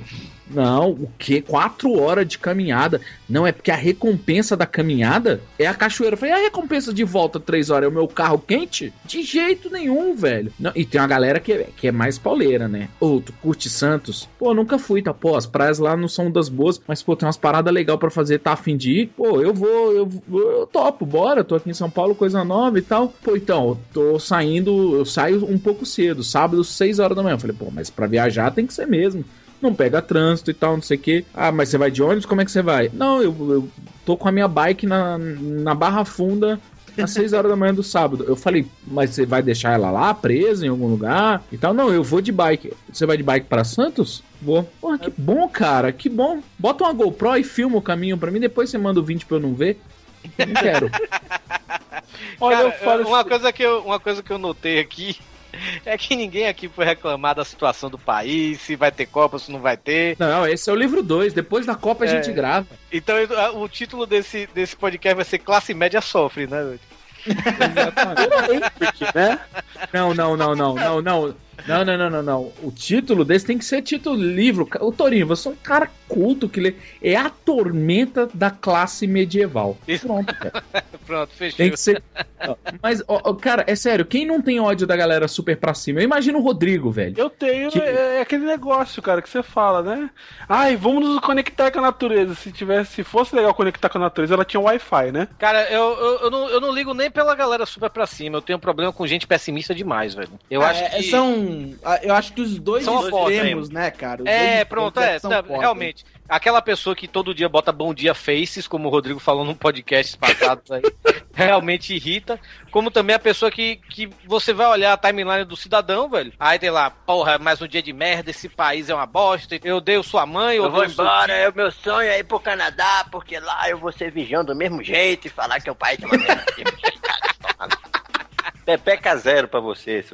não, o que? 4 horas de caminhada. Não, é porque a recompensa da caminhada é a cachoeira. Eu falei, a recompensa de volta 3 horas é o meu carro quente? De jeito nenhum, velho. Não, e tem uma galera que, é- que é mais pauleira, né? Ô, tu curte Santos? Pô, nunca fui, tá? Pô, as praias lá não são das boas, mas, pô, tem umas paradas legais pra fazer, tá afim de ir? Pô, eu vou, eu, eu topo, bora, tô aqui em São Paulo, coisa nova e tal. Pô, então, tô saindo, eu saio um pouco cedo, sábado, 6 horas da manhã. Eu falei, pô, mas pra viajar tem que ser mesmo não pega trânsito e tal, não sei o que. Ah, mas você vai de ônibus? Como é que você vai? Não, eu, eu tô com a minha bike na, na Barra Funda às 6 horas da manhã do sábado. Eu falei, mas você vai deixar ela lá, presa em algum lugar e tal? Não, eu vou de bike. Você vai de bike para Santos? Vou. Porra, que bom, cara, que bom. Bota uma GoPro e filma o caminho pra mim, depois você manda o 20 pra eu não ver. Não quero. Olha, Cara, eu falo uma, coisa que eu, uma coisa que eu notei aqui é que ninguém aqui foi reclamar da situação do país, se vai ter Copa, se não vai ter. Não, esse é o livro 2. Depois da Copa a É. gente grava. Então o título desse, desse podcast vai ser Classe Média Sofre, né? né? Não, não, não, não, não, não. Não, não, não, não, não. O título desse tem que ser título livro. O Torinho, você é um cara culto que lê. É a tormenta da classe medieval. Pronto, cara. Pronto, fechou. Tem que ser. Mas, ó, ó, cara, é sério, quem não tem ódio da galera super pra cima? Eu imagino o Rodrigo, velho. Eu tenho, Que- é, é aquele negócio, cara, que você fala, né? Ai, vamos nos conectar com a natureza. Se tivesse, se fosse legal conectar com a natureza, ela tinha Wi-Fi, né? Cara, eu, eu, eu, não, eu não ligo nem pela galera super pra cima. Eu tenho problema com gente pessimista demais, velho. Eu Ah, acho é, que. São. Ah, Eu acho que os dois São extremos, né, cara? Os É, dois pronto, é, tá, foda. realmente. Aquela pessoa que todo dia bota bom dia faces, como o Rodrigo falou no podcast passado aí, realmente irrita. Como também a pessoa que, que você vai olhar a timeline do cidadão, velho. Aí tem lá, porra, mais um dia de merda, esse país é uma bosta, eu odeio sua mãe, eu Eu vou embora, é o meu sonho é ir pro Canadá, porque lá eu vou ser vigião do mesmo jeito e falar que é o país de uma merda. Pepeca zero pra você.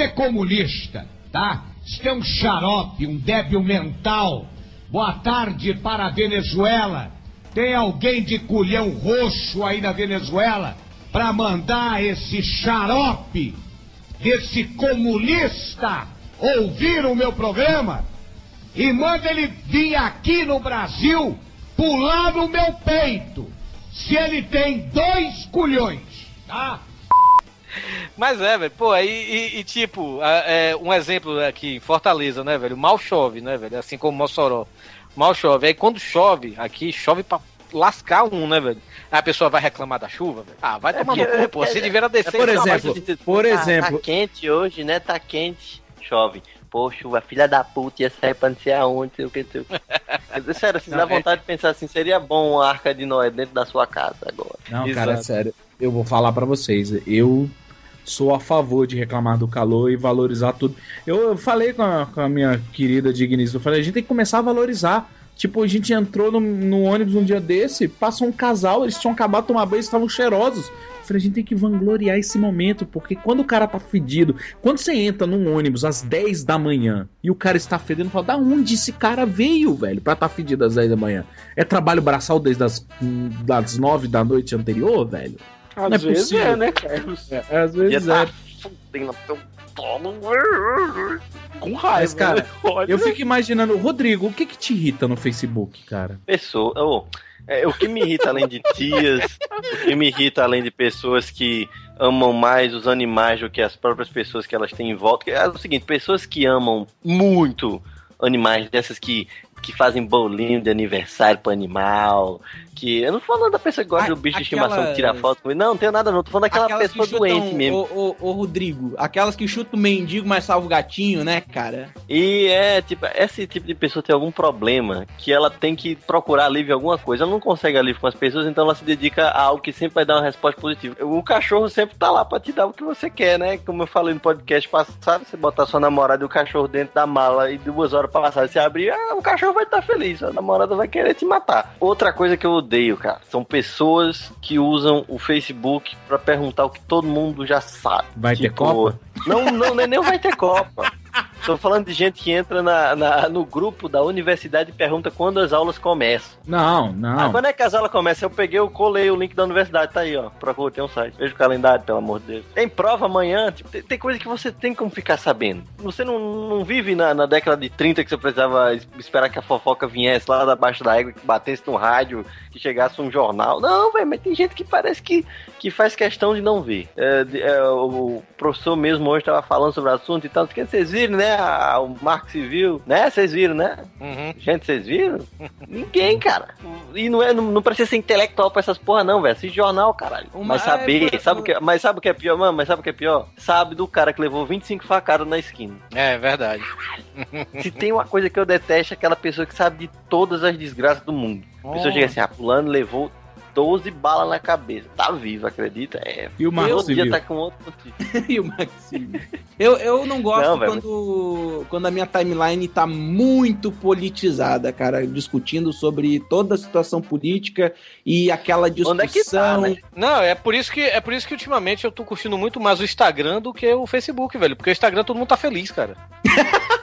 É comunista, tá? Isso é um xarope, um débil mental. Boa tarde para a Venezuela. Tem alguém de culhão roxo aí na Venezuela para mandar esse xarope desse comunista ouvir o meu programa? E manda ele vir aqui no Brasil pular no meu peito. Se ele tem dois culhões, tá? Mas é, velho, pô, e, e- e, tipo, a- é, um exemplo aqui em Fortaleza, né, velho? Mal chove, né, velho? Assim como Mossoró. Mal chove. Aí quando chove, aqui chove pra lascar um, né, velho? Aí a pessoa vai reclamar da chuva, velho. Ah, vai tomar no cu, pô. Você devia descer. por e falar, exemplo, mas- por Tá- exemplo- Tá quente hoje, né? Tá quente. Chove. Pô, chuva, filha da puta, ia sair pra não sei aonde, sei o que, sei o que. Sério, se Não, dá é- vontade de pensar assim, seria bom uma arca de Noé dentro da sua casa agora. Não, Exato. cara, é sério. Eu vou falar pra vocês. Eu sou a favor de reclamar do calor e valorizar tudo. Eu, eu falei com a, com a minha querida digníssima, eu falei, a gente tem que começar a valorizar. Tipo, a gente entrou no, no ônibus um dia desse, passou um casal, eles tinham acabado de tomar banho, estavam cheirosos. Eu falei, a gente tem que vangloriar esse momento, porque quando o cara tá fedido, quando você entra num ônibus às 10 da manhã e o cara está fedendo, fala, da onde esse cara veio, velho, pra tá fedido às 10 da manhã? É trabalho braçal desde as hum, das 9 da noite anterior, velho? Às Não é vezes possível. é, né, Carlos? É, às vezes é. tá fudendo teu polo. Com raiva. Mas, cara, né? Eu fico imaginando, Rodrigo, o que que te irrita no Facebook, cara? Pessoa. ô, é, o que me irrita além de tias, o que me irrita além de pessoas que amam mais os animais do que as próprias pessoas que elas têm em volta. que É o seguinte, pessoas que amam muito animais, dessas que que fazem bolinho de aniversário pro animal. Que. Eu não tô falando da pessoa que gosta do bicho de estimação que tira foto com ele. Não, não tenho nada não. Tô falando daquela Aquelas pessoa doente mesmo. O Rodrigo, aquelas que chutam o mendigo, mas salva o gatinho, né, cara? E é, tipo, esse tipo de pessoa tem algum problema que ela tem que procurar alívio em alguma coisa. Ela não consegue alívio com as pessoas, então ela se dedica a algo que sempre vai dar uma resposta positiva. O cachorro sempre tá lá pra te dar o que você quer, né? Como eu falei no podcast passado, você botar sua namorada e o cachorro dentro da mala e duas horas passadas você abrir, ah, o cachorro vai estar feliz, a namorada vai querer te matar. Outra coisa que eu odeio, cara, são pessoas que usam o Facebook pra perguntar o que todo mundo já sabe. Vai ter Tipo, Copa? Não, não, nem nem vai ter Copa. Tô falando de gente que entra na, na- no grupo da universidade e pergunta quando as aulas começam. Não, Ah, não. quando é que as aulas começam? Eu peguei, eu colei o link da universidade, tá aí, ó. Procura, tem um site. Veja o calendário, pelo amor de Deus. Tem prova amanhã, tipo, tem, tem coisa que você tem como ficar sabendo. Você não, não vive na, na década de 30 que você precisava es- esperar que a fofoca viesse lá da baixo da égua, que batesse no rádio, que chegasse um jornal. Não, velho, mas tem gente que parece que, que faz questão de não ver. É, de- é, o professor mesmo hoje tava falando sobre o assunto e tal. Que vocês viram, né? a- o Marco Civil, né? Vocês viram, né? Gente, vocês viram? Ninguém, cara. E não, é, não, não precisa ser intelectual pra essas porra, não, velho. Assiste jornal, caralho. Uma- Mas saber, é, sabe o que, mas sabe o que é pior, mano? Mas sabe o que é pior? Sabe do cara que levou 25 facadas na esquina. É, verdade. Se tem uma coisa que eu detesto, é aquela pessoa que sabe de todas as desgraças do mundo. A pessoa Oh. chega assim, ah, fulano levou 12 balas na cabeça. Tá vivo, acredita? É. E o dia Civil? tá com outro e o Maxime. Eu, eu não gosto Não, quando, quando a minha timeline tá muito politizada, cara, discutindo sobre toda a situação política e aquela discussão. Onde é que tá, né? Não, é por isso que é por isso que ultimamente eu tô curtindo muito mais o Instagram do que o Facebook, velho. Porque o Instagram todo mundo tá feliz, cara.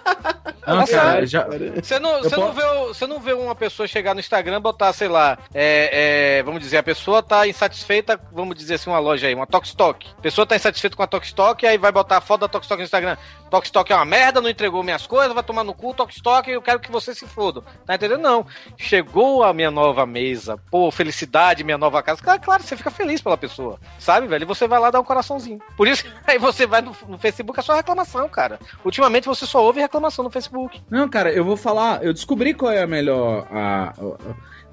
É cara, já- Você não, você, não vê, você não vê uma pessoa chegar no Instagram e botar, sei lá, é, é, vamos dizer, a pessoa tá insatisfeita, vamos dizer assim, uma loja aí, uma Tokstok. A pessoa tá insatisfeita com a Tokstok, aí vai botar a foto da Tokstok no Instagram. Tokstok é uma merda, não entregou minhas coisas, vai tomar no cu, Tokstok, eu quero que você se foda. Tá entendendo? Não. Chegou a minha nova mesa, pô, felicidade, minha nova casa. Claro, claro, você fica feliz pela pessoa, sabe, velho? E você vai lá dar um coraçãozinho. Por isso, aí você vai no, no Facebook, é só reclamação, cara. Ultimamente você só ouve reclamação no Facebook. Não, cara, eu vou falar. Eu descobri qual é a melhor. A,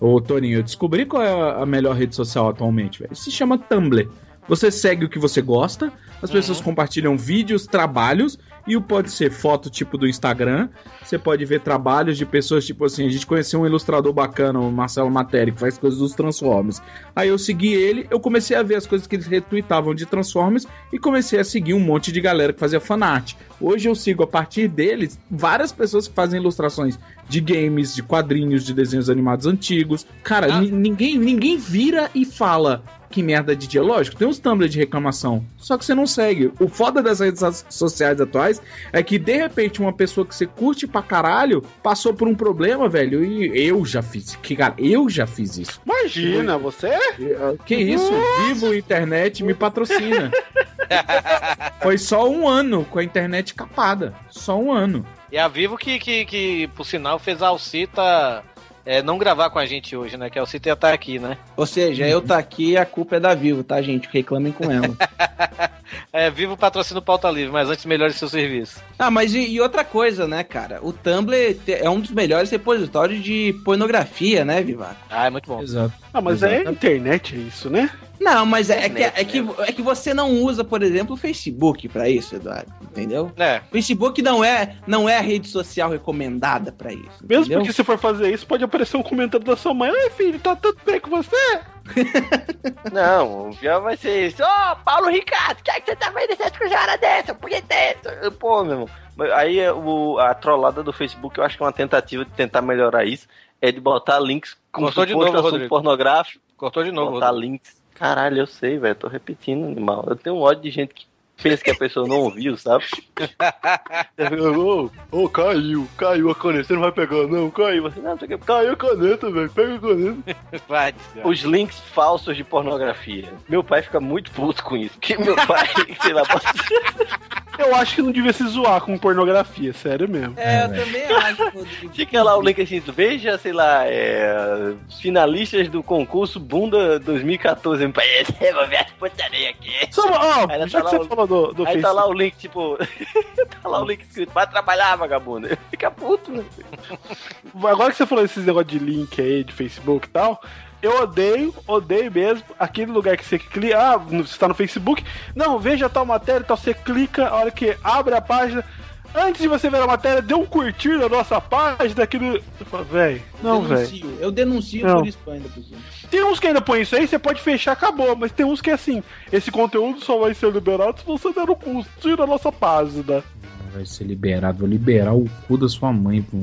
o, o Toninho, eu descobri qual é a melhor rede social atualmente, velho. Se chama Tumblr. Você segue o que você gosta, as pessoas compartilham vídeos, trabalhos, e o pode ser foto tipo do Instagram. Você pode ver trabalhos de pessoas, tipo assim, a gente conheceu um ilustrador bacana, o Marcelo Materi, que faz coisas dos Transformers. Aí eu segui ele, eu comecei a ver as coisas que eles retweetavam de Transformers e comecei a seguir um monte de galera que fazia fanart. Hoje eu sigo a partir deles várias pessoas que fazem ilustrações de games, de quadrinhos, de desenhos animados antigos. Cara, ni- ninguém, ninguém vira e fala que merda de dia. Lógico, tem uns Tumblr de reclamação, só que você não segue. O foda das redes so- sociais atuais é que de repente uma pessoa que você curte pra caralho passou por um problema, velho, e eu já fiz. Que, cara, eu já fiz isso. Imagina, você? Que isso? Vivo Internet me patrocina. Foi só um ano com a internet capada. Só um ano. E a Vivo que, que, que por sinal, fez a Alcita é, não gravar com a gente hoje, né? Que a Alcita ia estar aqui, né? Ou seja, eu tá aqui a culpa é da Vivo, tá, gente? Reclamem com ela. É, Vivo patrocina o Pauta Livre, mas antes melhore seu serviço. Ah, mas e, e outra coisa, né, cara? O Tumblr é um dos melhores repositórios de pornografia, né, Vivaco? Ah, é muito bom. Exato. Ah, mas é internet, é isso, né? Não, mas é, é que, Internet, é, que, é que você não usa, por exemplo, o Facebook pra isso, Eduardo. Entendeu? É. O Facebook não é, não é a rede social recomendada pra isso. Mesmo entendeu? porque se for fazer isso, pode aparecer um comentário da sua mãe. Ai, filho, tá tudo bem com você? Não, o pior vai ser isso. Ô, Paulo Ricardo, que é que você tá vendo essas coisas dessa? Por que dessa? Pô, meu irmão. Aí é o, a trollada do Facebook, eu acho que é uma tentativa de tentar melhorar isso. É de botar links com Cortou de novo, assunto pornográfico. Cortou de novo. Botar Rodrigo. links. Caralho, eu sei, velho. Tô repetindo, animal. Eu tenho um ódio de gente que pensa que a pessoa não ouviu, sabe? Ô, ô, caiu, caiu a caneta. Você não vai pegar, não? Caiu. Você, não, você quer... Caiu a caneta, velho. Pega a caneta. Vai. Os links falsos de pornografia. Meu pai fica muito puto com isso. Porque meu pai, sei lá, Eu acho que não devia se zoar com pornografia, sério mesmo. É, eu também acho. Fica lá o link assim, veja, sei lá, é, finalistas do concurso Bunda 2014. É, vou ver as putaria aqui. Só, ó, já tá que você o- do, do Aí tá Facebook. lá o link, tipo. tá lá o link escrito, vai trabalhar, vagabundo. Fica puto, né? Agora que você falou esses negócios de link aí, de Facebook e tal, eu odeio, odeio mesmo aquele lugar que você clica, ah, você tá no Facebook, não, veja tal matéria e tal, você clica, a hora que abre a página, antes de você ver a matéria, dê um curtir na nossa página, falo, véi, não, velho. denuncio. Eu denuncio Não. por isso ainda, pessoal. Tem uns que ainda põem isso aí, você pode fechar, acabou, mas tem uns que é assim, esse conteúdo só vai ser liberado se você der um curtir na nossa página. Vai ser liberado. Vou liberar o cu da sua mãe. Pô.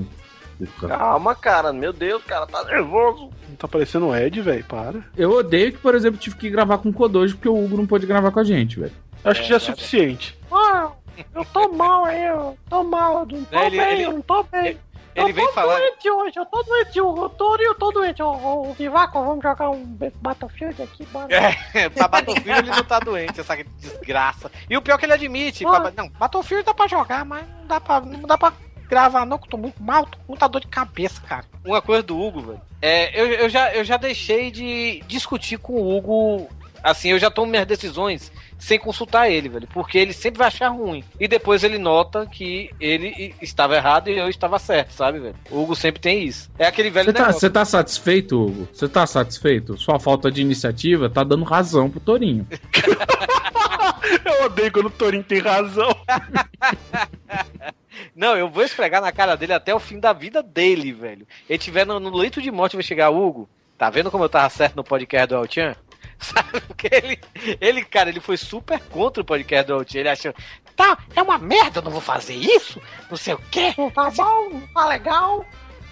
Calma, cara. Meu Deus, cara, tá nervoso. Tá parecendo o Ed, velho, para. Eu odeio que, por exemplo, tive que gravar com o Kodoji porque o Hugo não pôde gravar com a gente, velho. Acho que já é suficiente. Ah, eu tô mal aí, eu tô mal, eu não tô Ele- bem, ele- eu não tô bem. Ele eu vem tô falar- doente hoje, eu tô doente, o Tori, eu tô doente. O, o Vivaco, vamos jogar um Battlefield aqui, bora. É, pra Battlefield ele não tá doente, essa desgraça. E o pior é que ele admite. Ah. pra- não, Battlefield dá pra jogar, mas não dá pra, não dá pra gravar, não, que eu tô muito mal, tô com muita dor de cabeça, cara. Uma coisa do Hugo, velho. É, eu, eu, já, eu já deixei de discutir com o Hugo. Assim, eu já tomo minhas decisões sem consultar ele, velho. Porque ele sempre vai achar ruim. E depois ele nota que ele estava errado e eu estava certo, sabe, velho? O Hugo sempre tem isso. É aquele velho Você tá, negócio. você tá satisfeito, Hugo? Você tá satisfeito? Sua falta de iniciativa tá dando razão pro Torinho. Eu odeio quando o Torinho tem razão. Não, eu vou esfregar na cara dele até o fim da vida dele, velho. Ele tiver no, no leito de morte, vai chegar, Hugo. Tá vendo como eu tava certo no podcast do Altian? Sabe? Porque ele, ele, cara, ele foi super contra o podcast do Altian. Ele achou, tá, é uma merda, eu não vou fazer isso, não sei o quê. Não tá bom, não tá legal.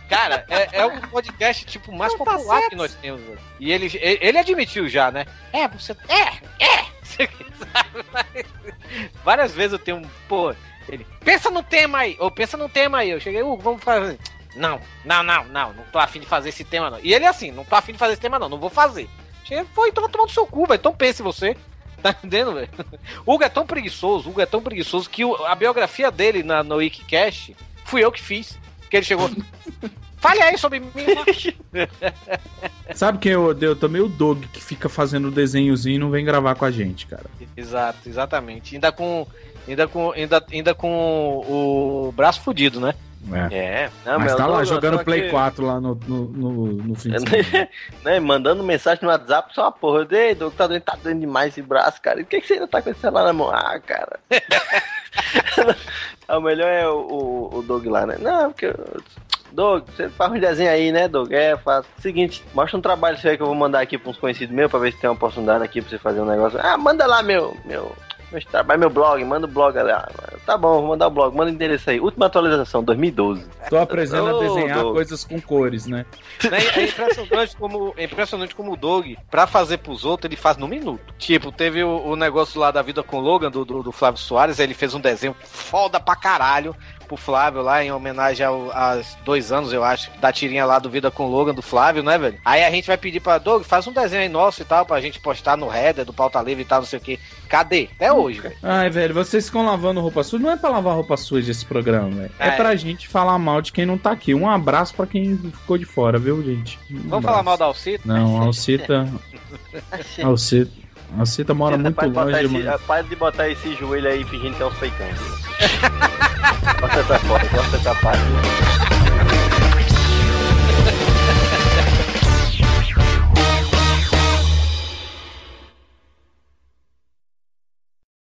Cara, é, é o podcast, tipo, mais Não tá popular certo. que nós temos, velho. E ele, ele, ele admitiu já, né? É, você. É, é! Sabe? Mas Várias vezes eu tenho um. Pô, ele. Pensa no tema aí! Ou pensa no tema aí. Eu cheguei, Hugo, vamos fazer. Não, não, não, não, não tô afim de fazer esse tema, não. E ele é assim, não tô afim de fazer esse tema, não, não vou fazer. Pô, então vai tomar no seu cu, velho. Então pense você. Tá entendendo, velho? O Hugo é tão preguiçoso, Hugo é tão preguiçoso que a biografia dele na, no Wikicast fui eu que fiz. Que ele chegou. Fale aí sobre mim. Sabe quem eu odeio também? O Dog, que fica fazendo desenhozinho e não vem gravar com a gente, cara. Exato, exatamente. Ainda com. Ainda com. Ainda, ainda com o braço fudido, né? É. É, não, Mas tá lá jogando Play aqui- 4 lá no, no, no, no fim de semana. né, mandando mensagem no WhatsApp, só uma porra. Ei, Doug, tá doendo, tá doendo demais esse braço, cara. E Por que, que você ainda tá com esse celular na mão? Ah, cara. Ah, o melhor é o, o, o Doug lá, né? Não, porque. eu- Doug, você faz um desenho aí, né, Doug? É, faz. Seguinte, mostra um trabalho seu aí que eu vou mandar aqui pra uns conhecidos meus pra ver se tem uma oportunidade aqui pra você fazer um negócio. Ah, manda lá meu. meu meu trabalho, meu blog, manda o blog lá. Tá bom, vou mandar o blog, manda o endereço aí. Última atualização, 2012. Tô aprendendo a Ô, desenhar Doug. coisas com cores, né? Né, É impressionante como, é impressionante como o Doug, pra fazer pros outros, ele faz no minuto. Tipo, teve o, o negócio lá da vida com o Logan, do, do, do Flávio Soares, aí ele fez um desenho foda pra caralho pro Flávio lá, em homenagem ao, aos dois anos, eu acho, da tirinha lá do Vida com o Logan, do Flávio, né, velho? Aí a gente vai pedir pra Doug, faz um desenho aí nosso e tal, pra gente postar no header do Pauta Livre e tal, não sei o que. Cadê? Até hoje, velho. Ai, velho, vocês ficam lavando roupa suja. Não é pra lavar roupa suja esse programa, velho. É, É. pra gente falar mal de quem não tá aqui. Um abraço pra quem ficou de fora, viu, gente? Um Vamos abraço. falar mal da Alcita? Não, Alcita. Alcita. A Alcita mora muito Para de, botar longe, esse, mano. para de botar esse joelho aí fingindo que é um feitão. Bota essa foto, bota essa parte.